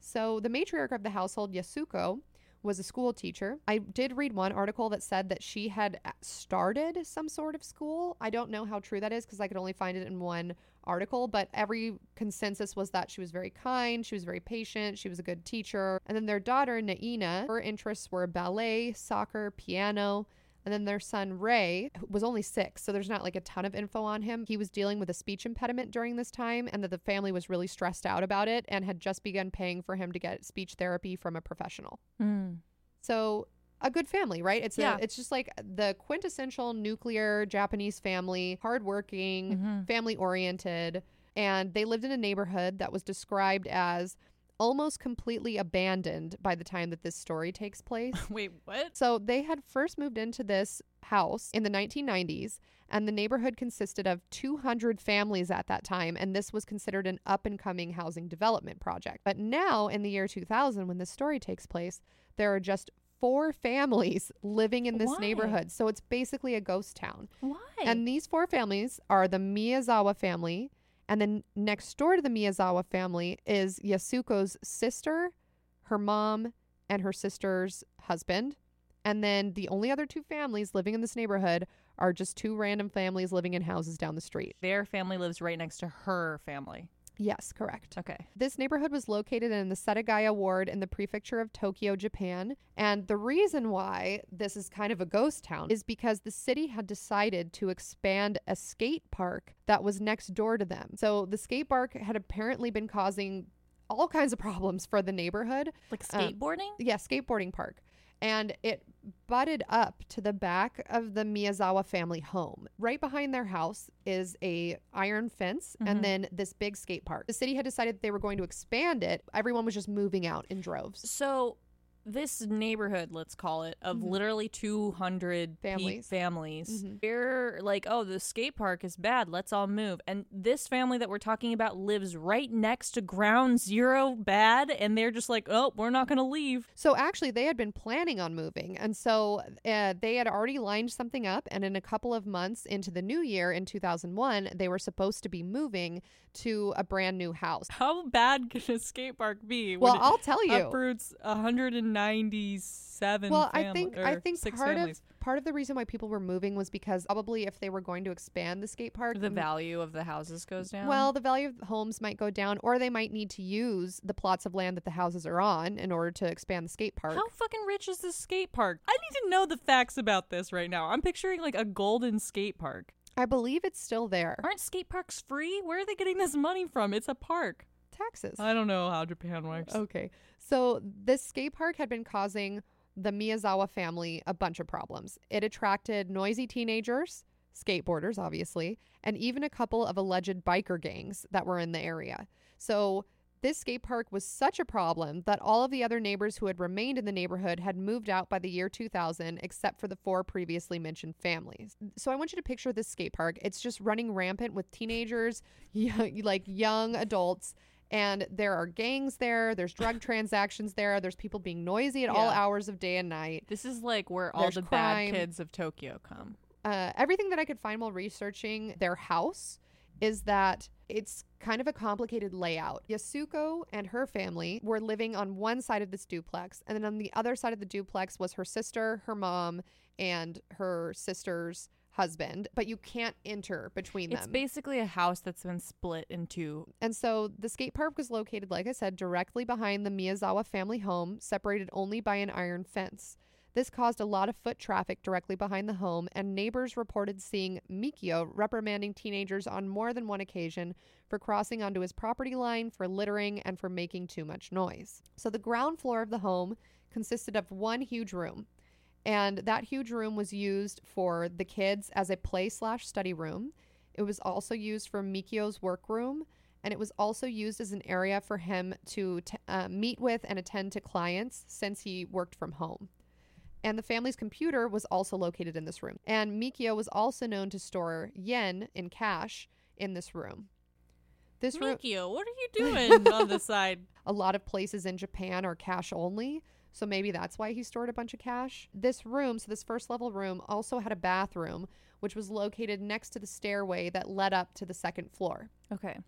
So the matriarch of the household, Yasuko, was a school teacher. I did read one article that said that she had uh, started some sort of school. I don't know how true that is because I could only find it in one article, but every consensus was that she was very kind, she was very patient, she was a good teacher. And then their daughter, Naina, her interests were ballet, soccer, piano. And then their son Ray was only six, so there's not like a ton of info on him. He was dealing with a speech impediment during this time, and that the family was really stressed out about it and had just begun paying for him to get speech therapy from a professional. Mm. So a good family, right? It's Yeah. a, it's just like the quintessential nuclear Japanese family, hardworking, Mhm. family oriented, and they lived in a neighborhood that was described as almost completely abandoned by the time that this story takes place. Wait, what? So they had first moved into this house in the 1990s, and the neighborhood consisted of 200 families at that time, and this was considered an up and coming housing development project. But now, in the year 2000, when this story takes place, there are just four families living in this Why? neighborhood. So it's basically a ghost town. Why? And these four families are the Miyazawa family. And then next door to the Miyazawa family is Yasuko's sister, her mom, and her sister's husband. And then the only other two families living in this neighborhood are just two random families living in houses down the street. their family lives right next to her family. Yes, correct. Okay. This neighborhood was located in the Setagaya ward in the prefecture of Tokyo, Japan. And the reason why this is kind of a ghost town is because the city had decided to expand a skate park that was next door to them. So the skate park had apparently been causing all kinds of problems for the neighborhood. Like Um, skateboarding? Yeah, skateboarding park. And it butted up to the back of the Miyazawa family home. Right behind their house is a iron fence Mhm. and then this big skate park. The city had decided they were going to expand it. Everyone was just moving out in droves. So this neighborhood, let's call it, of Mhm. literally 200 pe- Families. families. Mhm. They're like, oh, the skate park is bad. Let's all move. And this family that we're talking about lives right next to ground zero bad. And they're just like, oh, we're not going to leave. So actually, they had been planning on moving. And so uh, they had already lined something up. And in a couple of months into the new year in 2001, they were supposed to be moving to a brand new house. How bad can a skate park be? Well, I'll tell you. uproots 197 Well, I think I think six part families. of part of the reason why people were moving was because probably if they were going to expand the skate park, the value of the houses goes down. well, the value of the homes might go down, or they might need to use the plots of land that the houses are on in order to expand the skate park. How fucking rich is this skate park? I need to know the facts about this right now. I'm picturing like a golden skate park. I believe it's still there. Aren't skate parks free? Where are they getting this money from? It's a park. Taxes. I don't know how Japan works. Okay. So this skate park had been causing the Miyazawa family a bunch of problems. It attracted noisy teenagers, skateboarders, obviously, and even a couple of alleged biker gangs that were in the area. So this skate park was such a problem that all of the other neighbors who had remained in the neighborhood had moved out by the year 2000, except for the four previously mentioned families. So I want you to picture this skate park. It's just running rampant with teenagers, young, like young adults, and there are gangs there. There's drug transactions there. There's people being noisy at all hours of day and night. This is like where all There's the crime. bad kids of Tokyo come. uh, everything that I could find while researching their house is that it's kind of a complicated layout. Yasuko and her family were living on one side of this duplex, and then on the other side of the duplex was her sister, her mom, and her sister's husband, but you can't enter between them. It's basically a house that's been split into. And so the skate park was located, like I said, directly behind the Miyazawa family home, separated only by an iron fence. This caused a lot of foot traffic directly behind the home, and neighbors reported seeing Mikio reprimanding teenagers on more than one occasion for crossing onto his property line, for littering, and for making too much noise. So the ground floor of the home consisted of one huge room. And that huge room was used for the kids as a play slash study room. It was also used for Mikio's workroom, and it was also used as an area for him to t- uh, meet with and attend to clients since he worked from home. And the family's computer was also located in this room. And Mikio was also known to store yen in cash in this room. This room, Mikio, what are you doing on the side? a lot of places in Japan are cash only. So maybe that's why he stored a bunch of cash. This room, so this first level room, also had a bathroom, which was located next to the stairway that led up to the second floor. Okay.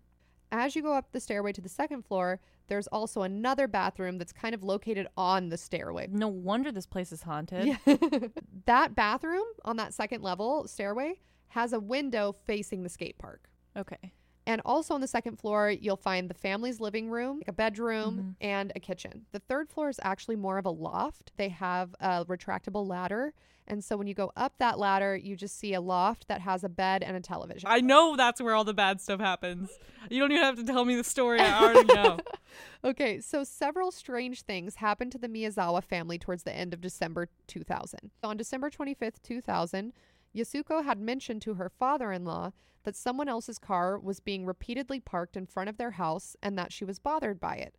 As you go up the stairway to the second floor, there's also another bathroom that's kind of located on the stairway. No wonder this place is haunted. Yeah. that bathroom on that second level stairway has a window facing the skate park. Okay. And also on the second floor, you'll find the family's living room, a bedroom, Mhm. and a kitchen. The third floor is actually more of a loft. They have a retractable ladder. And so when you go up that ladder, you just see a loft that has a bed and a television. I know that's where all the bad stuff happens. You don't even have to tell me the story. I already know. Okay, so several strange things happened to the Miyazawa family towards the end of December 2000. On December 25th, 2000, Yasuko had mentioned to her father in law that someone else's car was being repeatedly parked in front of their house and that she was bothered by it.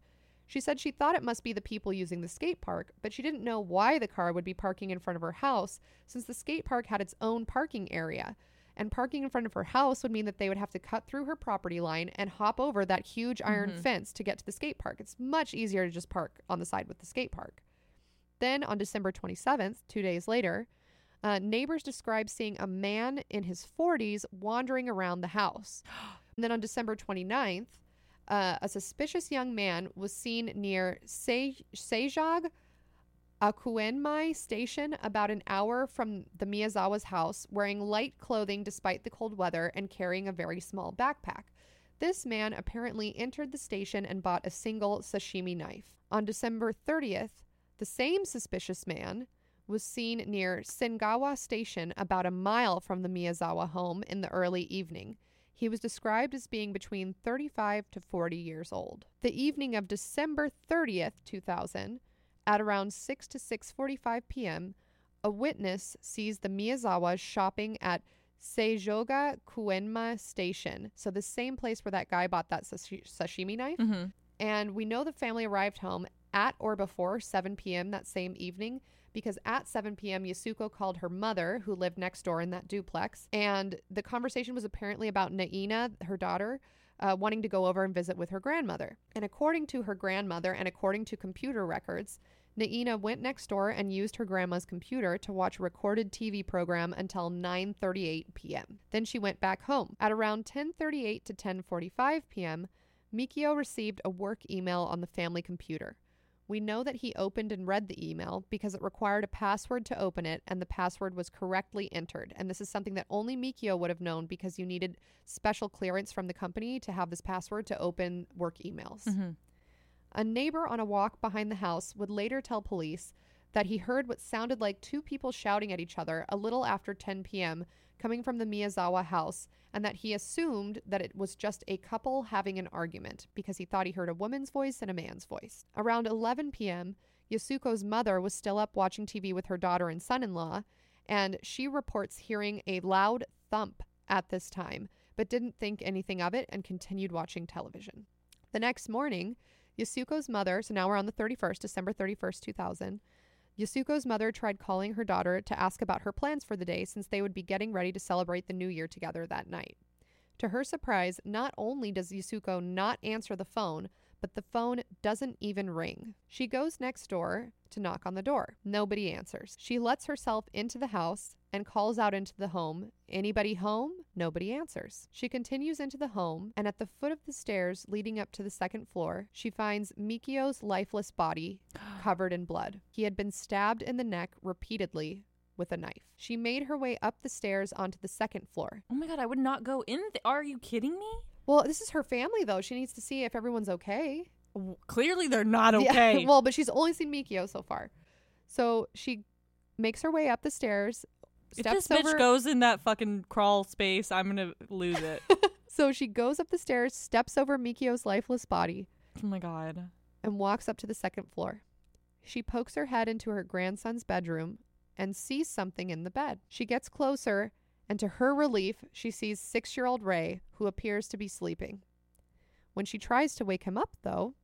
She said she thought it must be the people using the skate park, but she didn't know why the car would be parking in front of her house since the skate park had its own parking area. And parking in front of her house would mean that they would have to cut through her property line and hop over that huge iron Mhm. fence to get to the skate park. It's much easier to just park on the side with the skate park. Then on December 27th, two days later, uh, neighbors described seeing a man in his 40s wandering around the house. And then on December 29th, uh, a suspicious young man was seen near Se- Seijag Akuenmai station about an hour from the Miyazawa's house, wearing light clothing despite the cold weather and carrying a very small backpack. This man apparently entered the station and bought a single sashimi knife. On December 30th, the same suspicious man was seen near Sengawa Station about a mile from the Miyazawa home in the early evening. He was described as being between 35 to 40 years old. The evening of December 30th, 2000, at around 6 to 6:45 p.m., a witness sees the Miyazawas shopping at Seijoga Kuenma Station. So the same place where that guy bought that sashimi knife. hmm And we know the family arrived home at or before 7 p.m. that same evening because at 7 p.m., Yasuko called her mother, who lived next door in that duplex. And the conversation was apparently about Naina, her daughter, uh, wanting to go over and visit with her grandmother. And according to her grandmother and according to computer records, Naina went next door and used her grandma's computer to watch a recorded TV program until 9:38 p.m. Then she went back home. At around 10:38 to 10:45 p.m., Mikio received a work email on the family computer. We know that he opened and read the email because it required a password to open it and the password was correctly entered. And this is something that only Mikio would have known because you needed special clearance from the company to have this password to open work emails. hmm A neighbor on a walk behind the house would later tell police that he heard what sounded like two people shouting at each other a little after 10 p.m. coming from the Miyazawa house, and that he assumed that it was just a couple having an argument because he thought he heard a woman's voice and a man's voice. Around 11 p.m., Yasuko's mother was still up watching TV with her daughter and son in law, and she reports hearing a loud thump at this time, but didn't think anything of it and continued watching television. The next morning, Yasuko's mother, so now we're on the 31st, December 31st, 2000. Yasuko's mother tried calling her daughter to ask about her plans for the day since they would be getting ready to celebrate the new year together that night. To her surprise, not only does Yasuko not answer the phone, but the phone doesn't even ring. She goes next door to knock on the door. Nobody answers. She lets herself into the house and calls out into the home. Anybody home? Nobody answers. She continues into the home, and at the foot of the stairs leading up to the second floor, she finds Mikio's lifeless body covered in blood. He had been stabbed in the neck repeatedly with a knife. She made her way up the stairs onto the second floor. Oh my god, I would not go in. Th- Are you kidding me? Well, this is her family, though. She needs to see if everyone's okay. Clearly, they're not Yeah, okay. well, but she's only seen Mikio so far. So she makes her way up the stairs, if this bitch over. goes in that fucking crawl space, I'm gonna lose it. so she goes up the stairs, steps over Mikio's lifeless body, oh my god. and walks up to the second floor. She pokes her head into her grandson's bedroom and sees something in the bed. She gets closer, and to her relief, she sees six year old Ray, who appears to be sleeping. When she tries to wake him up, though,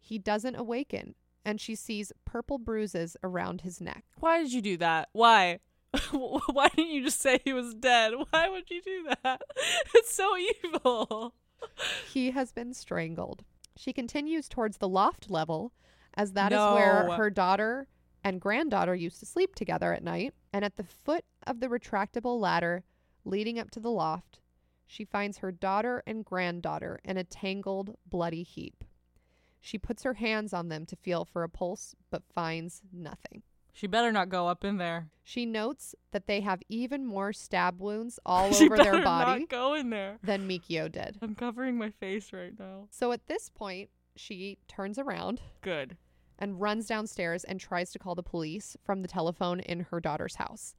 he doesn't awaken, and she sees purple bruises around his neck. Why did you do that? Why? Why didn't you just say he was dead? Why would you do that? It's so evil. He has been strangled. She continues towards the loft level, as that is where her daughter and granddaughter used to sleep together at night. And at the foot of the retractable ladder leading up to the loft, she finds her daughter and granddaughter in a tangled, bloody heap. She puts her hands on them to feel for a pulse, but finds nothing. She better not go up in there. She notes that they have even more stab wounds all she over their body not go in there. than Mikio did. I'm covering my face right now. So at this point, she turns around Good. And runs downstairs and tries to call the police from the telephone in her daughter's house.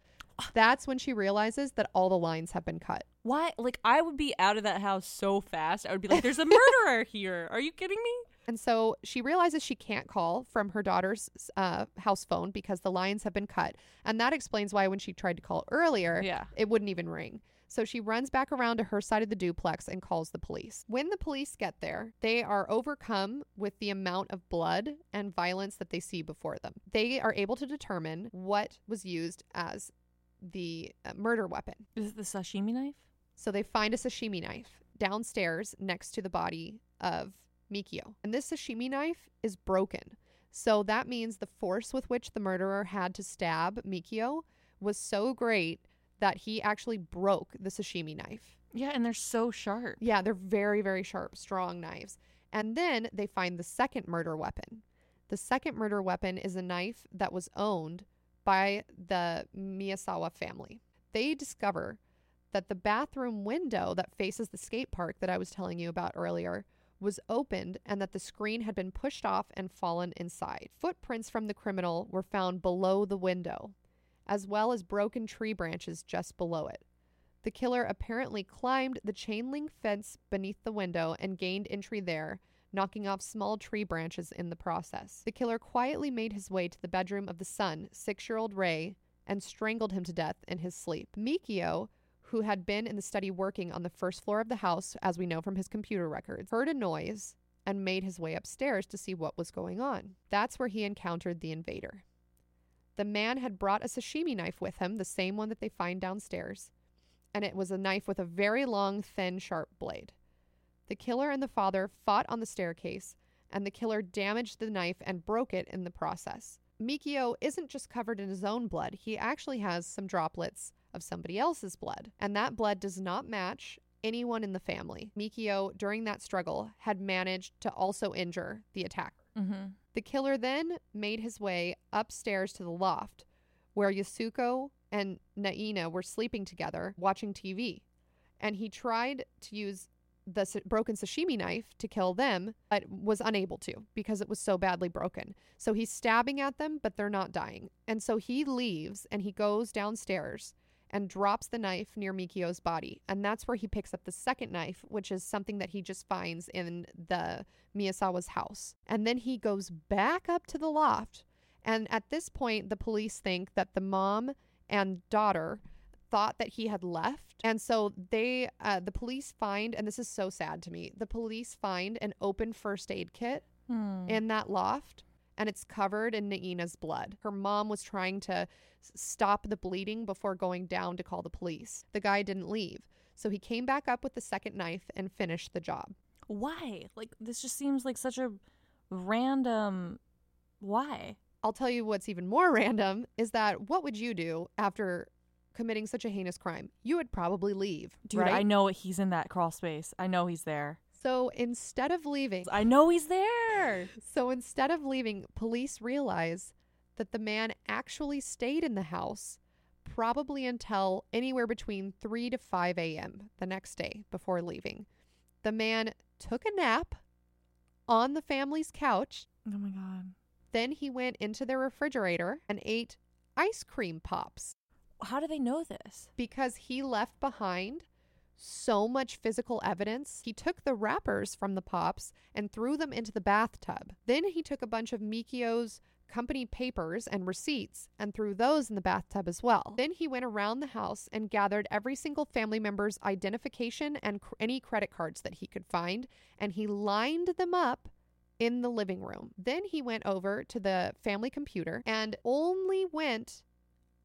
That's when she realizes that all the lines have been cut. Why? Like, I would be out of that house so fast. I would be like, there's a murderer here. Are you kidding me? And so she realizes she can't call from her daughter's uh, house phone because the lines have been cut. And that explains why when she tried to call earlier, Yeah. it wouldn't even ring. So she runs back around to her side of the duplex and calls the police. When the police get there, they are overcome with the amount of blood and violence that they see before them. They are able to determine what was used as the uh, murder weapon. Is it the sashimi knife? So they find a sashimi knife downstairs next to the body of Mikio. And this sashimi knife is broken. So that means the force with which the murderer had to stab Mikio was so great that he actually broke the sashimi knife. Yeah, and they're so sharp. Yeah, they're very, very sharp, strong knives. And then they find the second murder weapon. The second murder weapon is a knife that was owned by the Miyazawa family. They discover that the bathroom window that faces the skate park that I was telling you about earlier was opened and that the screen had been pushed off and fallen inside. Footprints from the criminal were found below the window, as well as broken tree branches just below it. The killer apparently climbed the chain link fence beneath the window and gained entry there, knocking off small tree branches in the process. The killer quietly made his way to the bedroom of the son, six year old Ray, and strangled him to death in his sleep. Mikio, who had been in the study working on the first floor of the house, as we know from his computer records, heard a noise and made his way upstairs to see what was going on. That's where he encountered the invader. The man had brought a sashimi knife with him, the same one that they find downstairs, and it was a knife with a very long, thin, sharp blade. The killer and the father fought on the staircase, and the killer damaged the knife and broke it in the process. Mikio isn't just covered in his own blood, he actually has some droplets of somebody else's blood, and that blood does not match anyone in the family. Mikio, during that struggle, had managed to also injure the attacker. Mm-hmm. The killer then made his way upstairs to the loft where Yasuko and Naina were sleeping together watching TV. And he tried to use the broken sashimi knife to kill them, but was unable to because it was so badly broken. So he's stabbing at them, but they're not dying. And so he leaves and he goes downstairs and drops the knife near Mikio's body. And that's where he picks up the second knife, which is something that he just finds in the Miyazawa's house. And then he goes back up to the loft. And at this point, the police think that the mom and daughter thought that he had left. And so they, uh, the police find, and this is so sad to me, the police find an open first aid kit Hmm. in that loft and it's covered in Naina's blood. Her mom was trying to stop the bleeding before going down to call the police. The guy didn't leave. So he came back up with the second knife and finished the job. Why? Like, this just seems like such a random. Why? I'll tell you what's even more random is that what would you do after committing such a heinous crime? You would probably leave, Dude, right? I know he's in that crawl space. I know he's there. So instead of leaving, I know he's there. So instead of leaving, police realize that the man actually stayed in the house probably until anywhere between 3 to 5 a.m. the next day before leaving. The man took a nap on the family's couch. Oh my god. Then he went into their refrigerator and ate ice cream pops How do they know this? because he left behind so much physical evidence. He took the wrappers from the pops and threw them into the bathtub. Then he took a bunch of Mikio's company papers and receipts and threw those in the bathtub as well. Then he went around the house and gathered every single family member's identification and cr- any credit cards that he could find, and he lined them up in the living room. Then he went over to the family computer and only went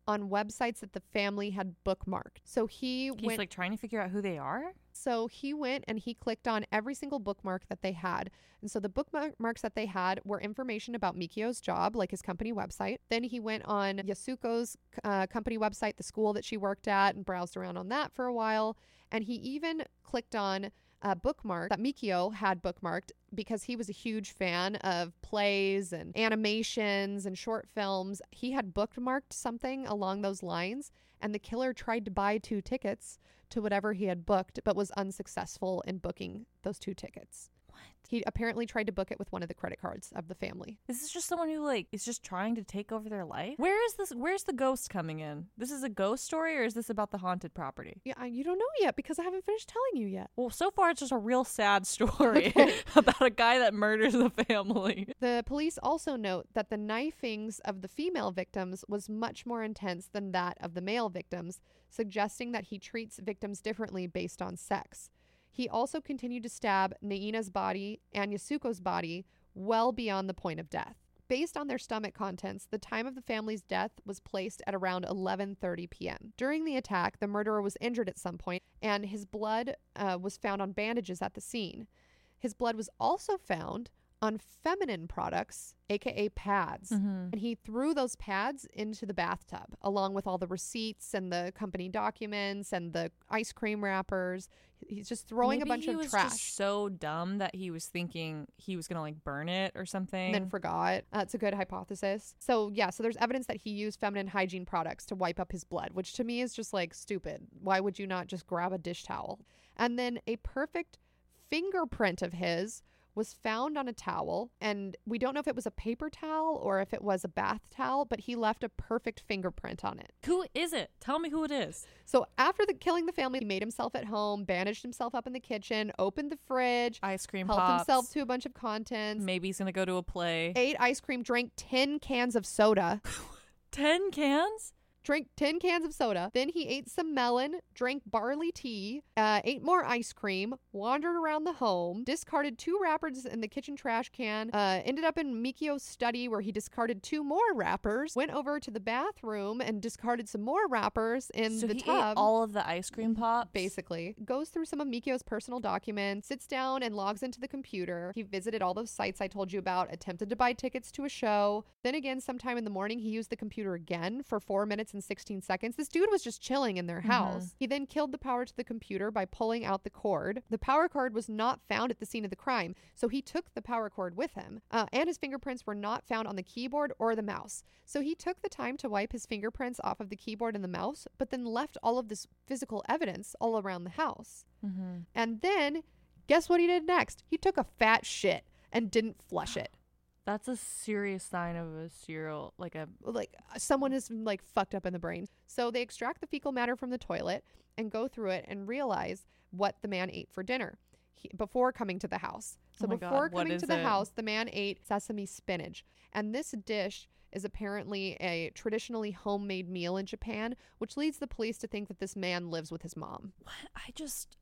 on websites that the family had bookmarked. So he He's went like trying to figure out who they are. so he went and he clicked on every single bookmark that they had. And so the bookmarks that they had were information about Mikio's job, like his company website. Then he went on Yasuko's uh, company website, the school that she worked at, and browsed around on that for a while. And he even clicked on a bookmark that Mikio had bookmarked because he was a huge fan of plays and animations and short films. He had bookmarked something along those lines, and the killer tried to buy two tickets to whatever he had booked, but was unsuccessful in booking those two tickets. He apparently tried to book it with one of the credit cards of the family. This Is this just someone who like is just trying to take over their life? Where is this? Where's the ghost coming in? This is a ghost story, or is this about the haunted property? Yeah, I- you don't know yet because I haven't finished telling you yet. Well, so far it's just a real sad story Okay. about a guy that murders the family. The police also note that the knifings of the female victims was much more intense than that of the male victims, suggesting that he treats victims differently based on sex. He also continued to stab Naina's body and Yasuko's body well beyond the point of death. Based on their stomach contents, the time of the family's death was placed at around 11:30 p.m. During the attack, the murderer was injured at some point, and his blood uh, was found on bandages at the scene. His blood was also found on feminine products, aka pads. Mm-hmm. And he threw those pads into the bathtub along with all the receipts and the company documents and the ice cream wrappers. He's just throwing Maybe a bunch he of was trash. Just so dumb that he was thinking he was gonna like burn it or something. and then forgot. That's a good hypothesis. So, yeah, so there's evidence that he used feminine hygiene products to wipe up his blood, which to me is just like stupid. Why would you not just grab a dish towel? And then a perfect fingerprint of his was found on a towel. And we don't know if it was a paper towel or if it was a bath towel, but he left a perfect fingerprint on it. who is it? Tell me who it is. So, after the killing the family, he made himself at home, bandaged himself up in the kitchen, opened the fridge, Ice cream helped pops. himself to a bunch of contents. Maybe he's gonna go to a play. ate ice cream, drank 10 cans of soda, Ten cans. Drank 10 cans of soda. Then he ate some melon, drank barley tea, uh, ate more ice cream, wandered around the home, discarded two wrappers in the kitchen trash can, uh, ended up in Mikio's study where he discarded two more wrappers, went over to the bathroom and discarded some more wrappers in so the he tub. ate all of the ice cream pops. basically goes through some of Mikio's personal documents, sits down and logs into the computer. He visited all those sites I told you about, attempted to buy tickets to a show. Then again, sometime in the morning, he used the computer again for four minutes and 16 seconds. This dude was just chilling in their house. He then killed the power to the computer by pulling out the cord. The power cord was not found at the scene of the crime, so he took the power cord with him. Uh, and his fingerprints were not found on the keyboard or the mouse. So he took the time to wipe his fingerprints off of the keyboard and the mouse, but then left all of this physical evidence all around the house. Mm-hmm. And then, guess what he did next? He took a fat shit and didn't flush it. That's a serious sign of a serial, like a Like uh, someone is like fucked up in the brain. So they extract the fecal matter from the toilet and go through it and realize what the man ate for dinner he, before coming to the house. So Oh my God, before coming to the it? house, the man ate sesame spinach. And this dish is apparently a traditionally homemade meal in Japan, which leads the police to think that this man lives with his mom. what? I just,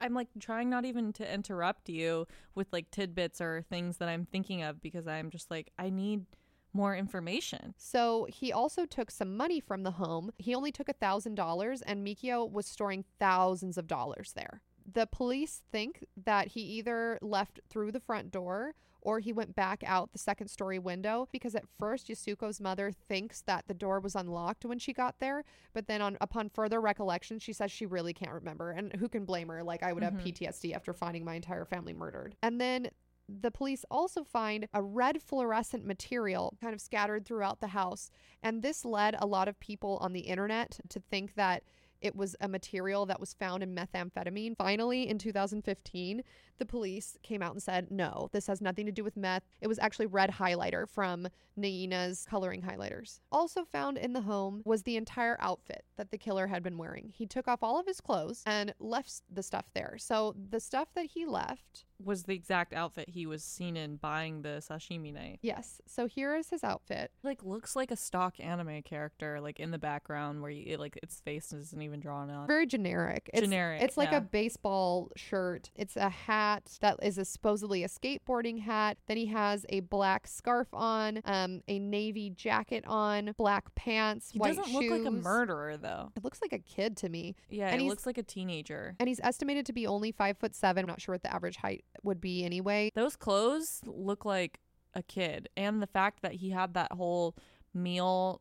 I'm like trying not even to interrupt you with like tidbits or things that I'm thinking of because I'm just like, I need more information. So he also took some money from the home. He only took a thousand dollars, and Mikio was storing thousands of dollars there. The police think that he either left through the front door or he went back out the second story window because at first Yasuko's mother thinks that the door was unlocked when she got there, but then on upon further recollection she says she really can't remember and who can blame her like I would have Mhm. PTSD after finding my entire family murdered. And then the police also find a red fluorescent material kind of scattered throughout the house. And this led a lot of people on the internet to think that it was a material that was found in methamphetamine. Finally, in 2015, the police came out and said, no, this has nothing to do with meth. It was actually red highlighter from Naina's coloring highlighters. Also found in the home was the entire outfit that the killer had been wearing. He took off all of his clothes and left the stuff there. So the stuff that he left was the exact outfit he was seen in buying the sashimi knife. Yes. So here is his outfit. Like looks like a stock anime character, like in the background where you, it, like its face isn't even drawn out. Very generic. It's, Generic, It's like yeah. a baseball shirt. It's a hat that is a supposedly a skateboarding hat. Then he has a black scarf on, um, a navy jacket on, black pants, He white doesn't shoes. look like a murderer though. It looks like a kid to me. Yeah, And it looks like a teenager. And he's estimated to be only five foot seven. I'm not sure what the average height would be anyway. Those clothes look like a kid, and the fact that he had that whole meal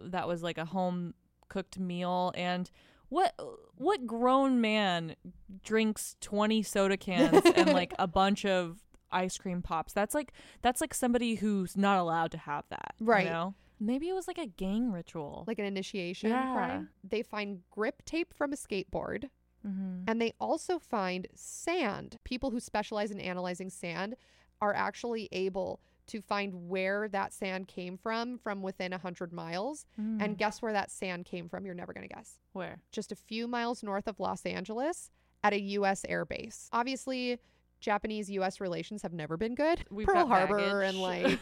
that was like a home cooked meal, and what what grown man drinks twenty soda cans and like a bunch of ice cream pops? That's like that's like somebody who's not allowed to have that, you Right. know? Maybe it was like a gang ritual. Like an initiation Yeah. crime. They find grip tape from a skateboard. Mm-hmm. And they also find sand. People who specialize in analyzing sand are actually able to find where that sand came from from within 100 miles. Mm. And guess where that sand came from? You're never going to guess. where? Just a few miles north of Los Angeles at a U.S. air base. Obviously, Japanese U.S. relations have never been good. We've Pearl Harbor and like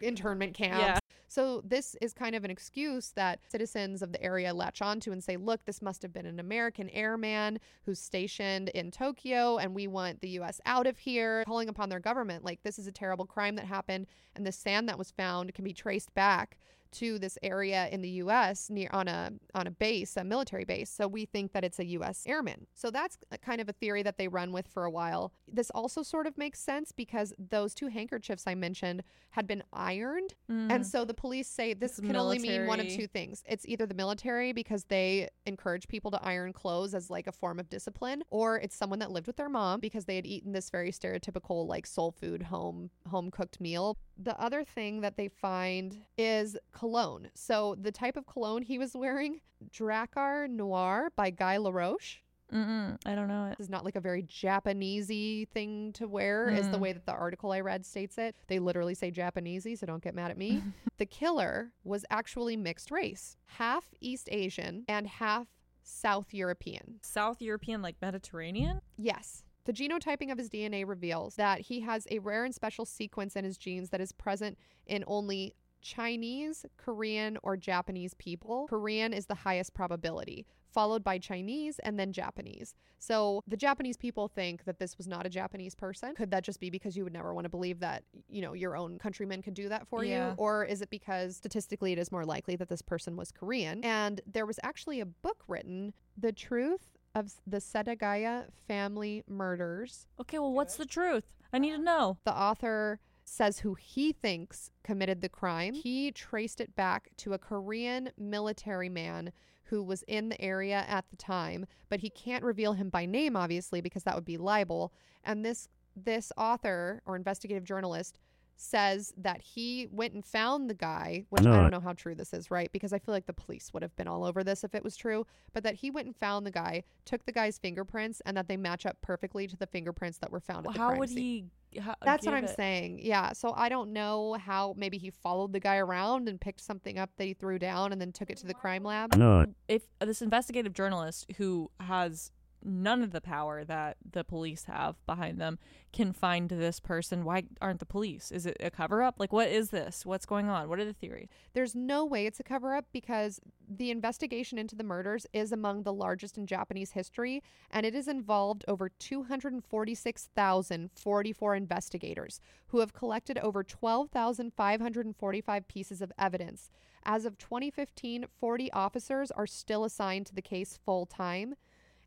internment camps. Yeah. So this is kind of an excuse that citizens of the area latch onto and say, look, this must have been an American airman who's stationed in Tokyo and we want the US out of here, calling upon their government. Like this is a terrible crime that happened and the sand that was found can be traced back to this area in the US near on a on a base, a military base. So we think that it's a US airman. So that's kind of a theory that they run with for a while. This also sort of makes sense because those two handkerchiefs I mentioned had been ironed mm. and so the police say this It's can only mean one of two things. It's either the military because they encourage people to iron clothes as like a form of discipline, or it's someone that lived with their mom because they had eaten this very stereotypical like soul food home home cooked meal. The other thing that they find is cologne. So the type of cologne he was wearing, Drakkar Noir by Guy Laroche. Mm-mm, I don't know it. This is not like a very Japanesey thing to wear, is the Mm. way that the article I read states it. They literally say Japanesey, so don't get mad at me. the killer was actually mixed race, half East Asian and half South European. South European, like Mediterranean. Yes. The genotyping of his DNA reveals that he has a rare and special sequence in his genes that is present in only Chinese, Korean, or Japanese people. Korean is the highest probability, followed by Chinese and then Japanese. So the Japanese people think that this was not a Japanese person. Could that just be because you would never want to believe that, you know, your own countrymen could do that for Yeah. you? Or is it because statistically it is more likely that this person was Korean? And there was actually a book written, The Truth of the Setagaya Family Murders. Okay, well, what's the truth? I need to uh-huh. know. The author says who he thinks committed the crime. He traced it back to a Korean military man who was in the area at the time, but he can't reveal him by name obviously because that would be libel. And this this author or investigative journalist says that he went and found the guy, which I don't know how true this is, right? Because I feel like the police would have been all over this if it was true, but that he went and found the guy, took the guy's fingerprints, and that they match up perfectly to the fingerprints that were found at the How crime would scene. he? How, uh, That's what I'm it- saying. Yeah. So I don't know how maybe he followed the guy around and picked something up that he threw down and then took it to the crime lab. No. If uh, this investigative journalist who has none of the power that the police have behind them can find this person, why aren't the police? Is it a cover up? Like, what is this? What's going on? What are the theories? There's no way it's a cover up because the investigation into the murders is among the largest in Japanese history and it has involved over 246,044 investigators who have collected over 12,545 pieces of evidence. As of 2015, 40 officers are still assigned to the case full time.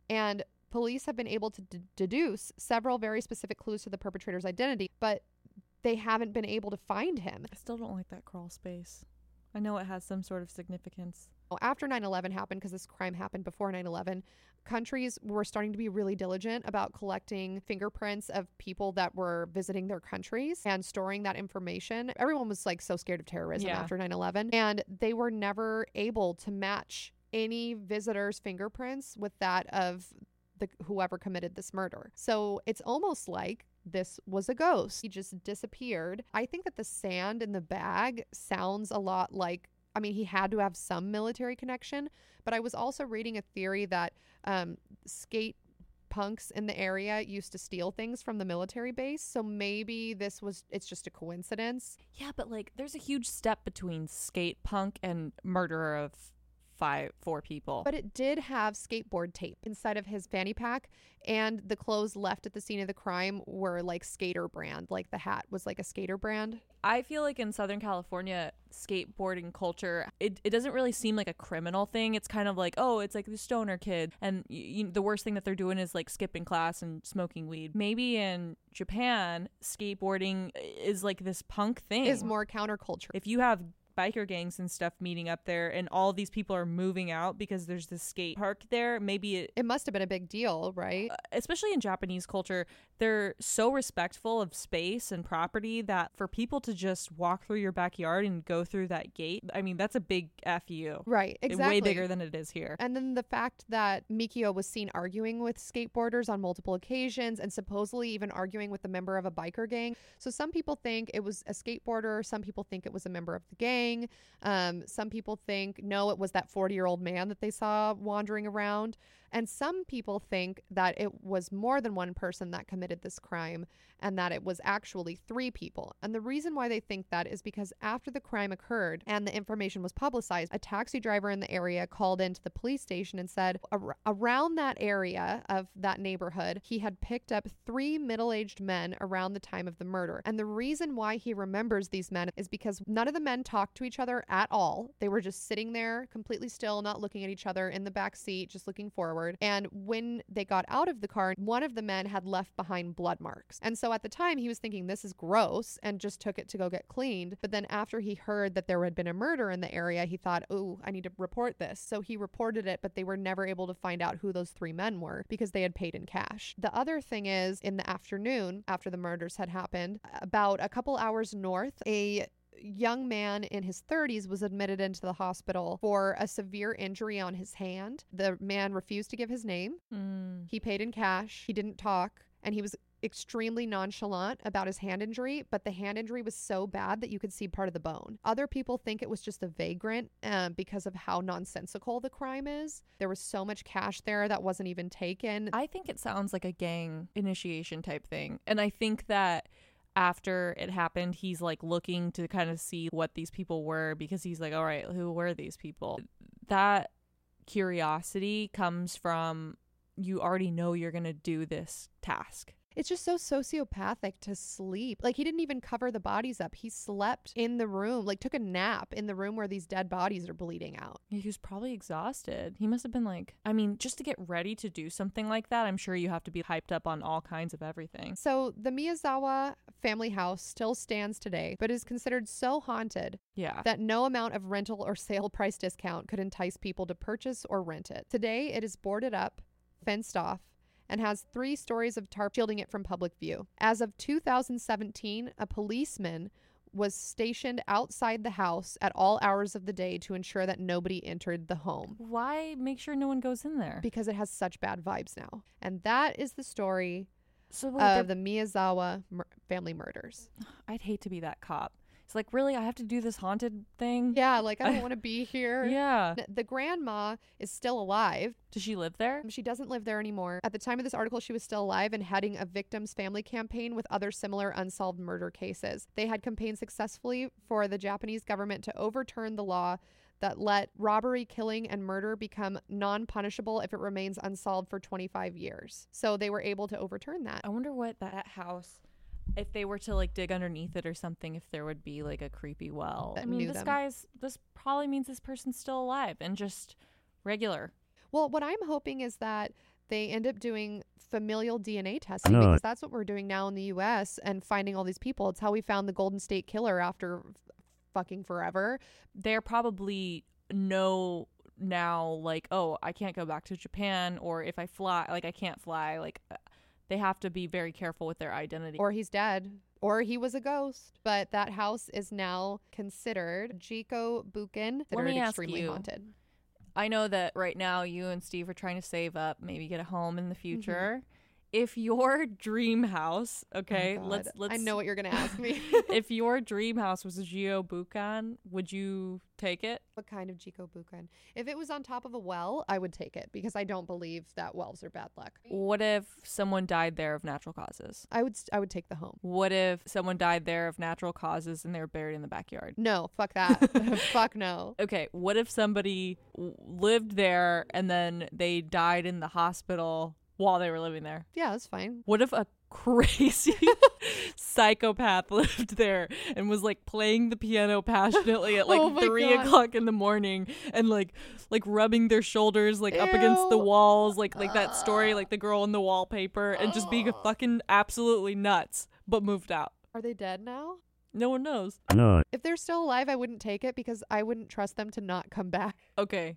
And police have been able to d- deduce several very specific clues to the perpetrator's identity, but they haven't been able to find him. I still don't like that crawl space. I know it has some sort of significance. After 9 11 happened, because this crime happened before 9 11, countries were starting to be really diligent about collecting fingerprints of people that were visiting their countries and storing that information. Everyone was like so scared of terrorism Yeah. after 9 11, and they were never able to match any visitor's fingerprints with that of the whoever committed this murder. So it's almost like this was a ghost. He just disappeared. I think that the sand in the bag sounds a lot like I mean, he had to have some military connection, but I was also reading a theory that um, skate punks in the area used to steal things from the military base. So maybe this was it's just a coincidence. Yeah, but like there's a huge step between skate punk and murder of five four people. But it did have skateboard tape inside of his fanny pack and the clothes left at the scene of the crime were like skater brand, like the hat was like a skater brand. I feel like in Southern California, skateboarding culture, it, it doesn't really seem like a criminal thing. It's kind of like, oh, it's like the stoner kid. And you, the worst thing that they're doing is like skipping class and smoking weed. Maybe in Japan, skateboarding is like this punk thing. Is more counterculture. If you have biker gangs and stuff meeting up there and all these people are moving out because there's this skate park there maybe it, it must have been a big deal right? Uh, especially in japanese culture they're so respectful of space and property that for people to just walk through your backyard and go through that gate i mean that's a big fu right exactly way bigger than it is here. And then the fact that mikio was seen arguing with skateboarders on multiple occasions and supposedly even arguing with a member of a biker gang. So some people think it was a skateboarder some people think it was a member of the gang thing. Um, some people think, no, it was that 40 year old man that they saw wandering around. And some people think that it was more than one person that committed this crime and that it was actually three people. And the reason why they think that is because after the crime occurred and the information was publicized, a taxi driver in the area called into the police station and said ar- around that area of that neighborhood, he had picked up three middle aged men around the time of the murder. And the reason why he remembers these men is because none of the men talked to each other at all. They were just sitting there completely still, not looking at each other in the back seat, just looking forward. And when they got out of the car, one of the men had left behind blood marks. And so at the time, he was thinking, this is gross, and just took it to go get cleaned. But then after he heard that there had been a murder in the area, he thought, oh, I need to report this. So he reported it, but they were never able to find out who those three men were because they had paid in cash. The other thing is, in the afternoon, after the murders had happened, about a couple hours north, a young man in his 30s was admitted into the hospital for a severe injury on his hand. The man refused to give his name. Mm. He paid in cash. He didn't talk. And he was extremely nonchalant about his hand injury, but the hand injury was so bad that you could see part of the bone. Other people think it was just a vagrant um, because of how nonsensical the crime is. There was so much cash there that wasn't even taken. I think it sounds like a gang initiation type thing. And I think that after it happened, he's like looking to kind of see what these people were because he's like, all right, who were these people? That curiosity comes from you already know you're going to do this task. It's just so sociopathic to sleep. Like he didn't even cover the bodies up. He slept in the room, like took a nap in the room where these dead bodies are bleeding out. He was probably exhausted. He must have been like, I mean, just to get ready to do something like that, I'm sure you have to be hyped up on all kinds of everything. So the Miyazawa family house still stands today, but is considered so haunted yeah. that no amount of rental or sale price discount could entice people to purchase or rent it. Today, it is boarded up, fenced off, and has three stories of tarp shielding it from public view. As of 2017, a policeman was stationed outside the house at all hours of the day to ensure that nobody entered the home. Why make sure no one goes in there? Because it has such bad vibes now. And that is the story so wait, of the Miyazawa mur- family murders. I'd hate to be that cop. It's like, really, I have to do this haunted thing? Yeah, like I don't want to be here. Yeah. The grandma is still alive. Does she live there? She doesn't live there anymore. At the time of this article, she was still alive and heading a victims family campaign with other similar unsolved murder cases. They had campaigned successfully for the Japanese government to overturn the law that let robbery, killing, and murder become non punishable if it remains unsolved for 25 years. So they were able to overturn that. I wonder what that house if they were to like dig underneath it or something, if there would be like a creepy well. I mean, this them. guy's this probably means this person's still alive and just regular. Well, what I'm hoping is that they end up doing familial DNA testing because that's what we're doing now in the US and finding all these people. It's how we found the Golden State Killer after f- fucking forever. They're probably know now like, oh, I can't go back to Japan or if I fly, like I can't fly, like uh, they have to be very careful with their identity. Or he's dead. Or he was a ghost. But that house is now considered Jiko Bukken, Let me extremely ask you, haunted. I know that right now you and Steve are trying to save up, maybe get a home in the mm-hmm. future. Mm-hmm. If your dream house, Oh, okay, God. let's let's I know what you're gonna ask me. if your dream house was a jiko bukken, would you take it? what kind of Bukken? If it was on top of a well, I would take it because I don't believe that wells are bad luck. What if someone died there of natural causes? I would I would take the home. What if someone died there of natural causes and they were buried in the backyard? No, fuck that. fuck no. Okay, what if somebody w- lived there and then they died in the hospital while they were living there? Yeah, that's fine. What if a crazy psychopath lived there and was like playing the piano passionately at like Oh my three God. o'clock in the morning and like like rubbing their shoulders like up against the walls like like that story like the girl in the wallpaper and just being a fucking absolutely nuts but moved out. Are they dead now? No one knows. No. If they're still alive, I wouldn't take it because I wouldn't trust them to not come back. Okay.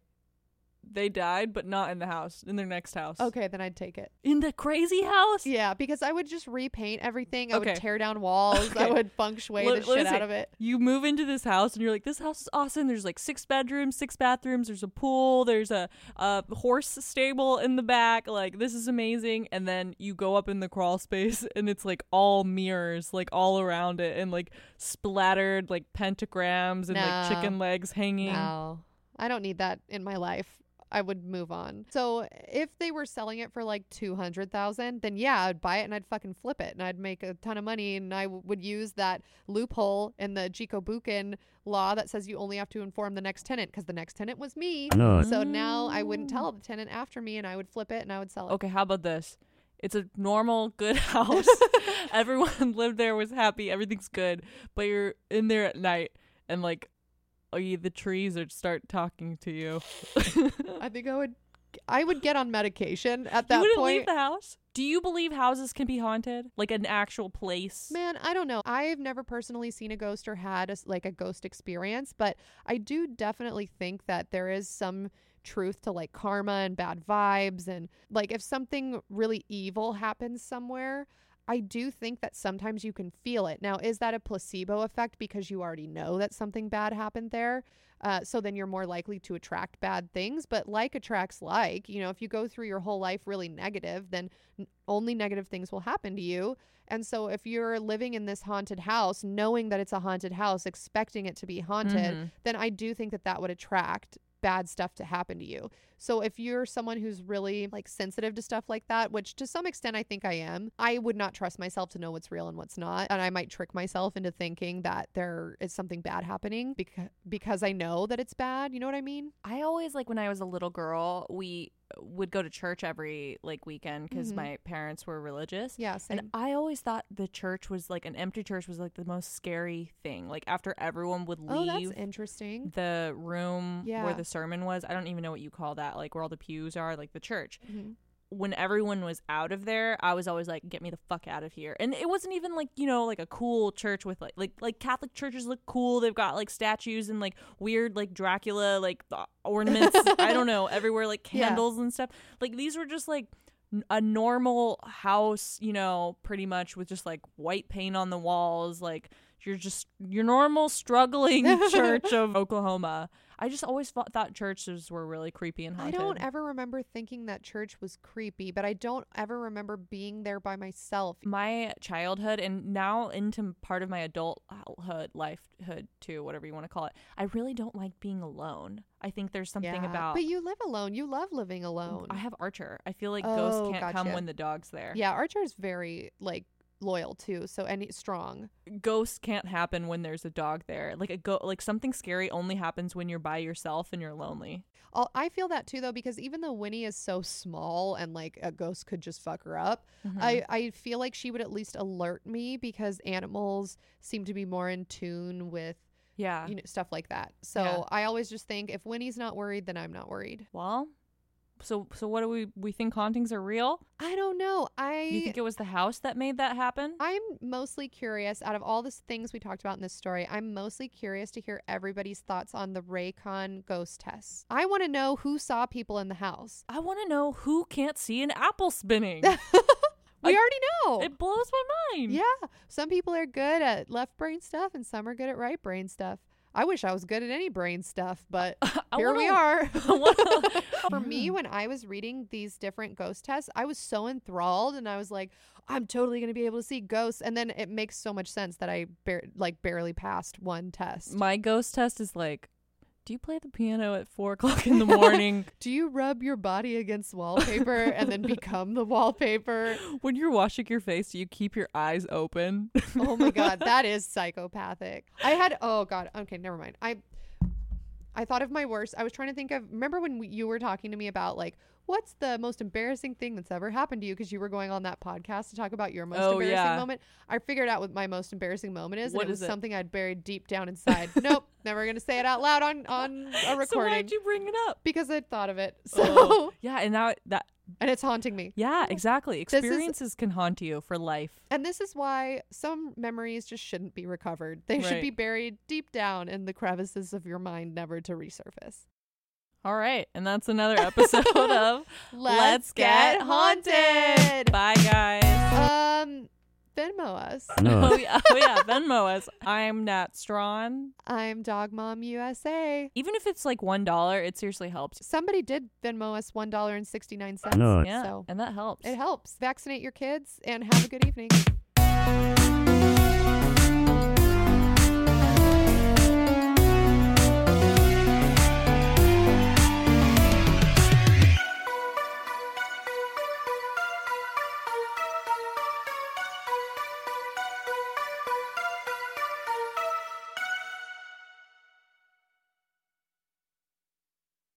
They died, but not in the house, in their next house. Okay, then I'd take it. In the crazy house? Yeah, because I would just repaint everything. I Okay. would tear down walls. I Okay. would feng shui Let- the let me shit out say, of it. You move into this house and you're like, this house is awesome. There's like six bedrooms, six bathrooms. There's a pool. There's a, a horse stable in the back. Like, this is amazing. And then you go up in the crawl space and it's like all mirrors, like all around it, and like splattered like pentagrams and like No. chicken legs hanging. No, I don't need that in my life. I would move on. So if they were selling it for like two hundred thousand, then yeah, I'd buy it and I'd fucking flip it and I'd make a ton of money and I w- would use that loophole in the Jiko Bukken law that says you only have to inform the next tenant because the next tenant was me. No. So now I wouldn't tell the tenant after me and I would flip it and I would sell it. Okay, how about this? It's a normal, good house. Everyone lived there, was happy, everything's good. But you're in there at night and like, you, the trees are start talking to you. I think I would. I would get on medication at you that wouldn't point. leave the house. Do you believe houses can be haunted, like an actual place? Man, I don't know. I've never personally seen a ghost or had a, like a ghost experience, but I do definitely think that there is some truth to like karma and bad vibes and like if something really evil happens somewhere, I do think that sometimes you can feel it. Now, is that a placebo effect because you already know that something bad happened there? Uh, so then you're more likely to attract bad things. But like attracts like. You know, if you go through your whole life really negative, then only negative things will happen to you. And so if you're living in this haunted house, knowing that it's a haunted house, expecting it to be haunted, Mhm. then I do think that that would attract bad stuff to happen to you. So if you're someone who's really like sensitive to stuff like that, which to some extent I think I am, I would not trust myself to know what's real and what's not, and I might trick myself into thinking that there is something bad happening because because I know that it's bad, you know what I mean? I always like when I was a little girl, we would go to church every like weekend because Mhm. my parents were religious. Yeah. And I always thought the church was like an empty church was like the most scary thing. Like after everyone would oh, that's leave interesting. the room Yeah. where the sermon was, I don't even know what you call that, like where all the pews are, like the church. Mhm. When everyone was out of there, I was always like, "Get me the fuck out of here!" And it wasn't even like you know like a cool church with like like like Catholic churches look cool. They've got like statues and like weird like Dracula like ornaments. I don't know everywhere like Yeah. candles and stuff. Like these were just like a normal house, you know, pretty much with just like white paint on the walls, like you're just your normal struggling church of Oklahoma. I just always thought, thought churches were really creepy and haunted. I don't ever remember thinking that church was creepy, but I don't ever remember being there by myself. my childhood and now into part of my adulthood lifehood too whatever you want to call it i really don't like being alone i think there's something Yeah, about But you live alone. You love living alone. i have archer i feel like Oh, ghosts can't come when the dog's there Yeah, Archer's very like loyal too. So any strong. ghosts can't happen when there's a dog there like a go like something scary only happens when you're by yourself and you're lonely I'll, I feel that too though because even though Winnie is so small and like a ghost could just fuck her up, Mm-hmm. I I feel like she would at least alert me because animals seem to be more in tune with yeah you know stuff like that. So Yeah. I always just think if Winnie's not worried, then I'm not worried. well so so what do we we think hauntings are real I don't know. I you think it was the house that made that happen I'm mostly curious out of all the things we talked about in this story. I'm mostly curious to hear everybody's thoughts on the Reikon ghost test. I want to know who saw people in the house. i want to know who can't see an apple spinning We I- already know. it blows my mind yeah, some people are good at left brain stuff and some are good at right brain stuff. I wish I was good at any brain stuff, but here we wanna- are. Wanna- For me, mm. when I was reading these different ghost tests, I was so enthralled and I was like, I'm totally going to be able to see ghosts. And then it makes so much sense that I bar- like barely passed one test. My ghost test is like, do you play the piano at four o'clock in the morning Do you rub your body against wallpaper and then become the wallpaper? when you're washing your face? Do you keep your eyes open? Oh my god, that is psychopathic. I had oh god, okay, never mind. I I thought of my worst. I was trying to think of remember when we, you were talking to me about like what's the most embarrassing thing that's ever happened to you because you were going on that podcast to talk about your most Oh, embarrassing yeah. moment. I figured out what my most embarrassing moment is What and it is was it? something I'd buried deep down inside. nope, never going to say it out loud on on a recording. so why'd you bring it up? because I'd thought of it. So Oh, yeah, and now that and it's haunting me. yeah, exactly. This is- Experiences can haunt you for life. And this is why some memories just shouldn't be recovered. They should be buried deep down in the crevices of your mind, never to resurface. All right, and that's another episode of Let's Get Haunted. Bye, guys. Um, Venmo us. Oh yeah, oh yeah, Venmo us. I'm Nat Strawn. I'm Dog Mom USA. Even if it's like one dollar, it seriously helps. Somebody did Venmo us one dollar and sixty nine cents. Nice. Yeah, So and that helps. it helps. Vaccinate your kids and have a good evening.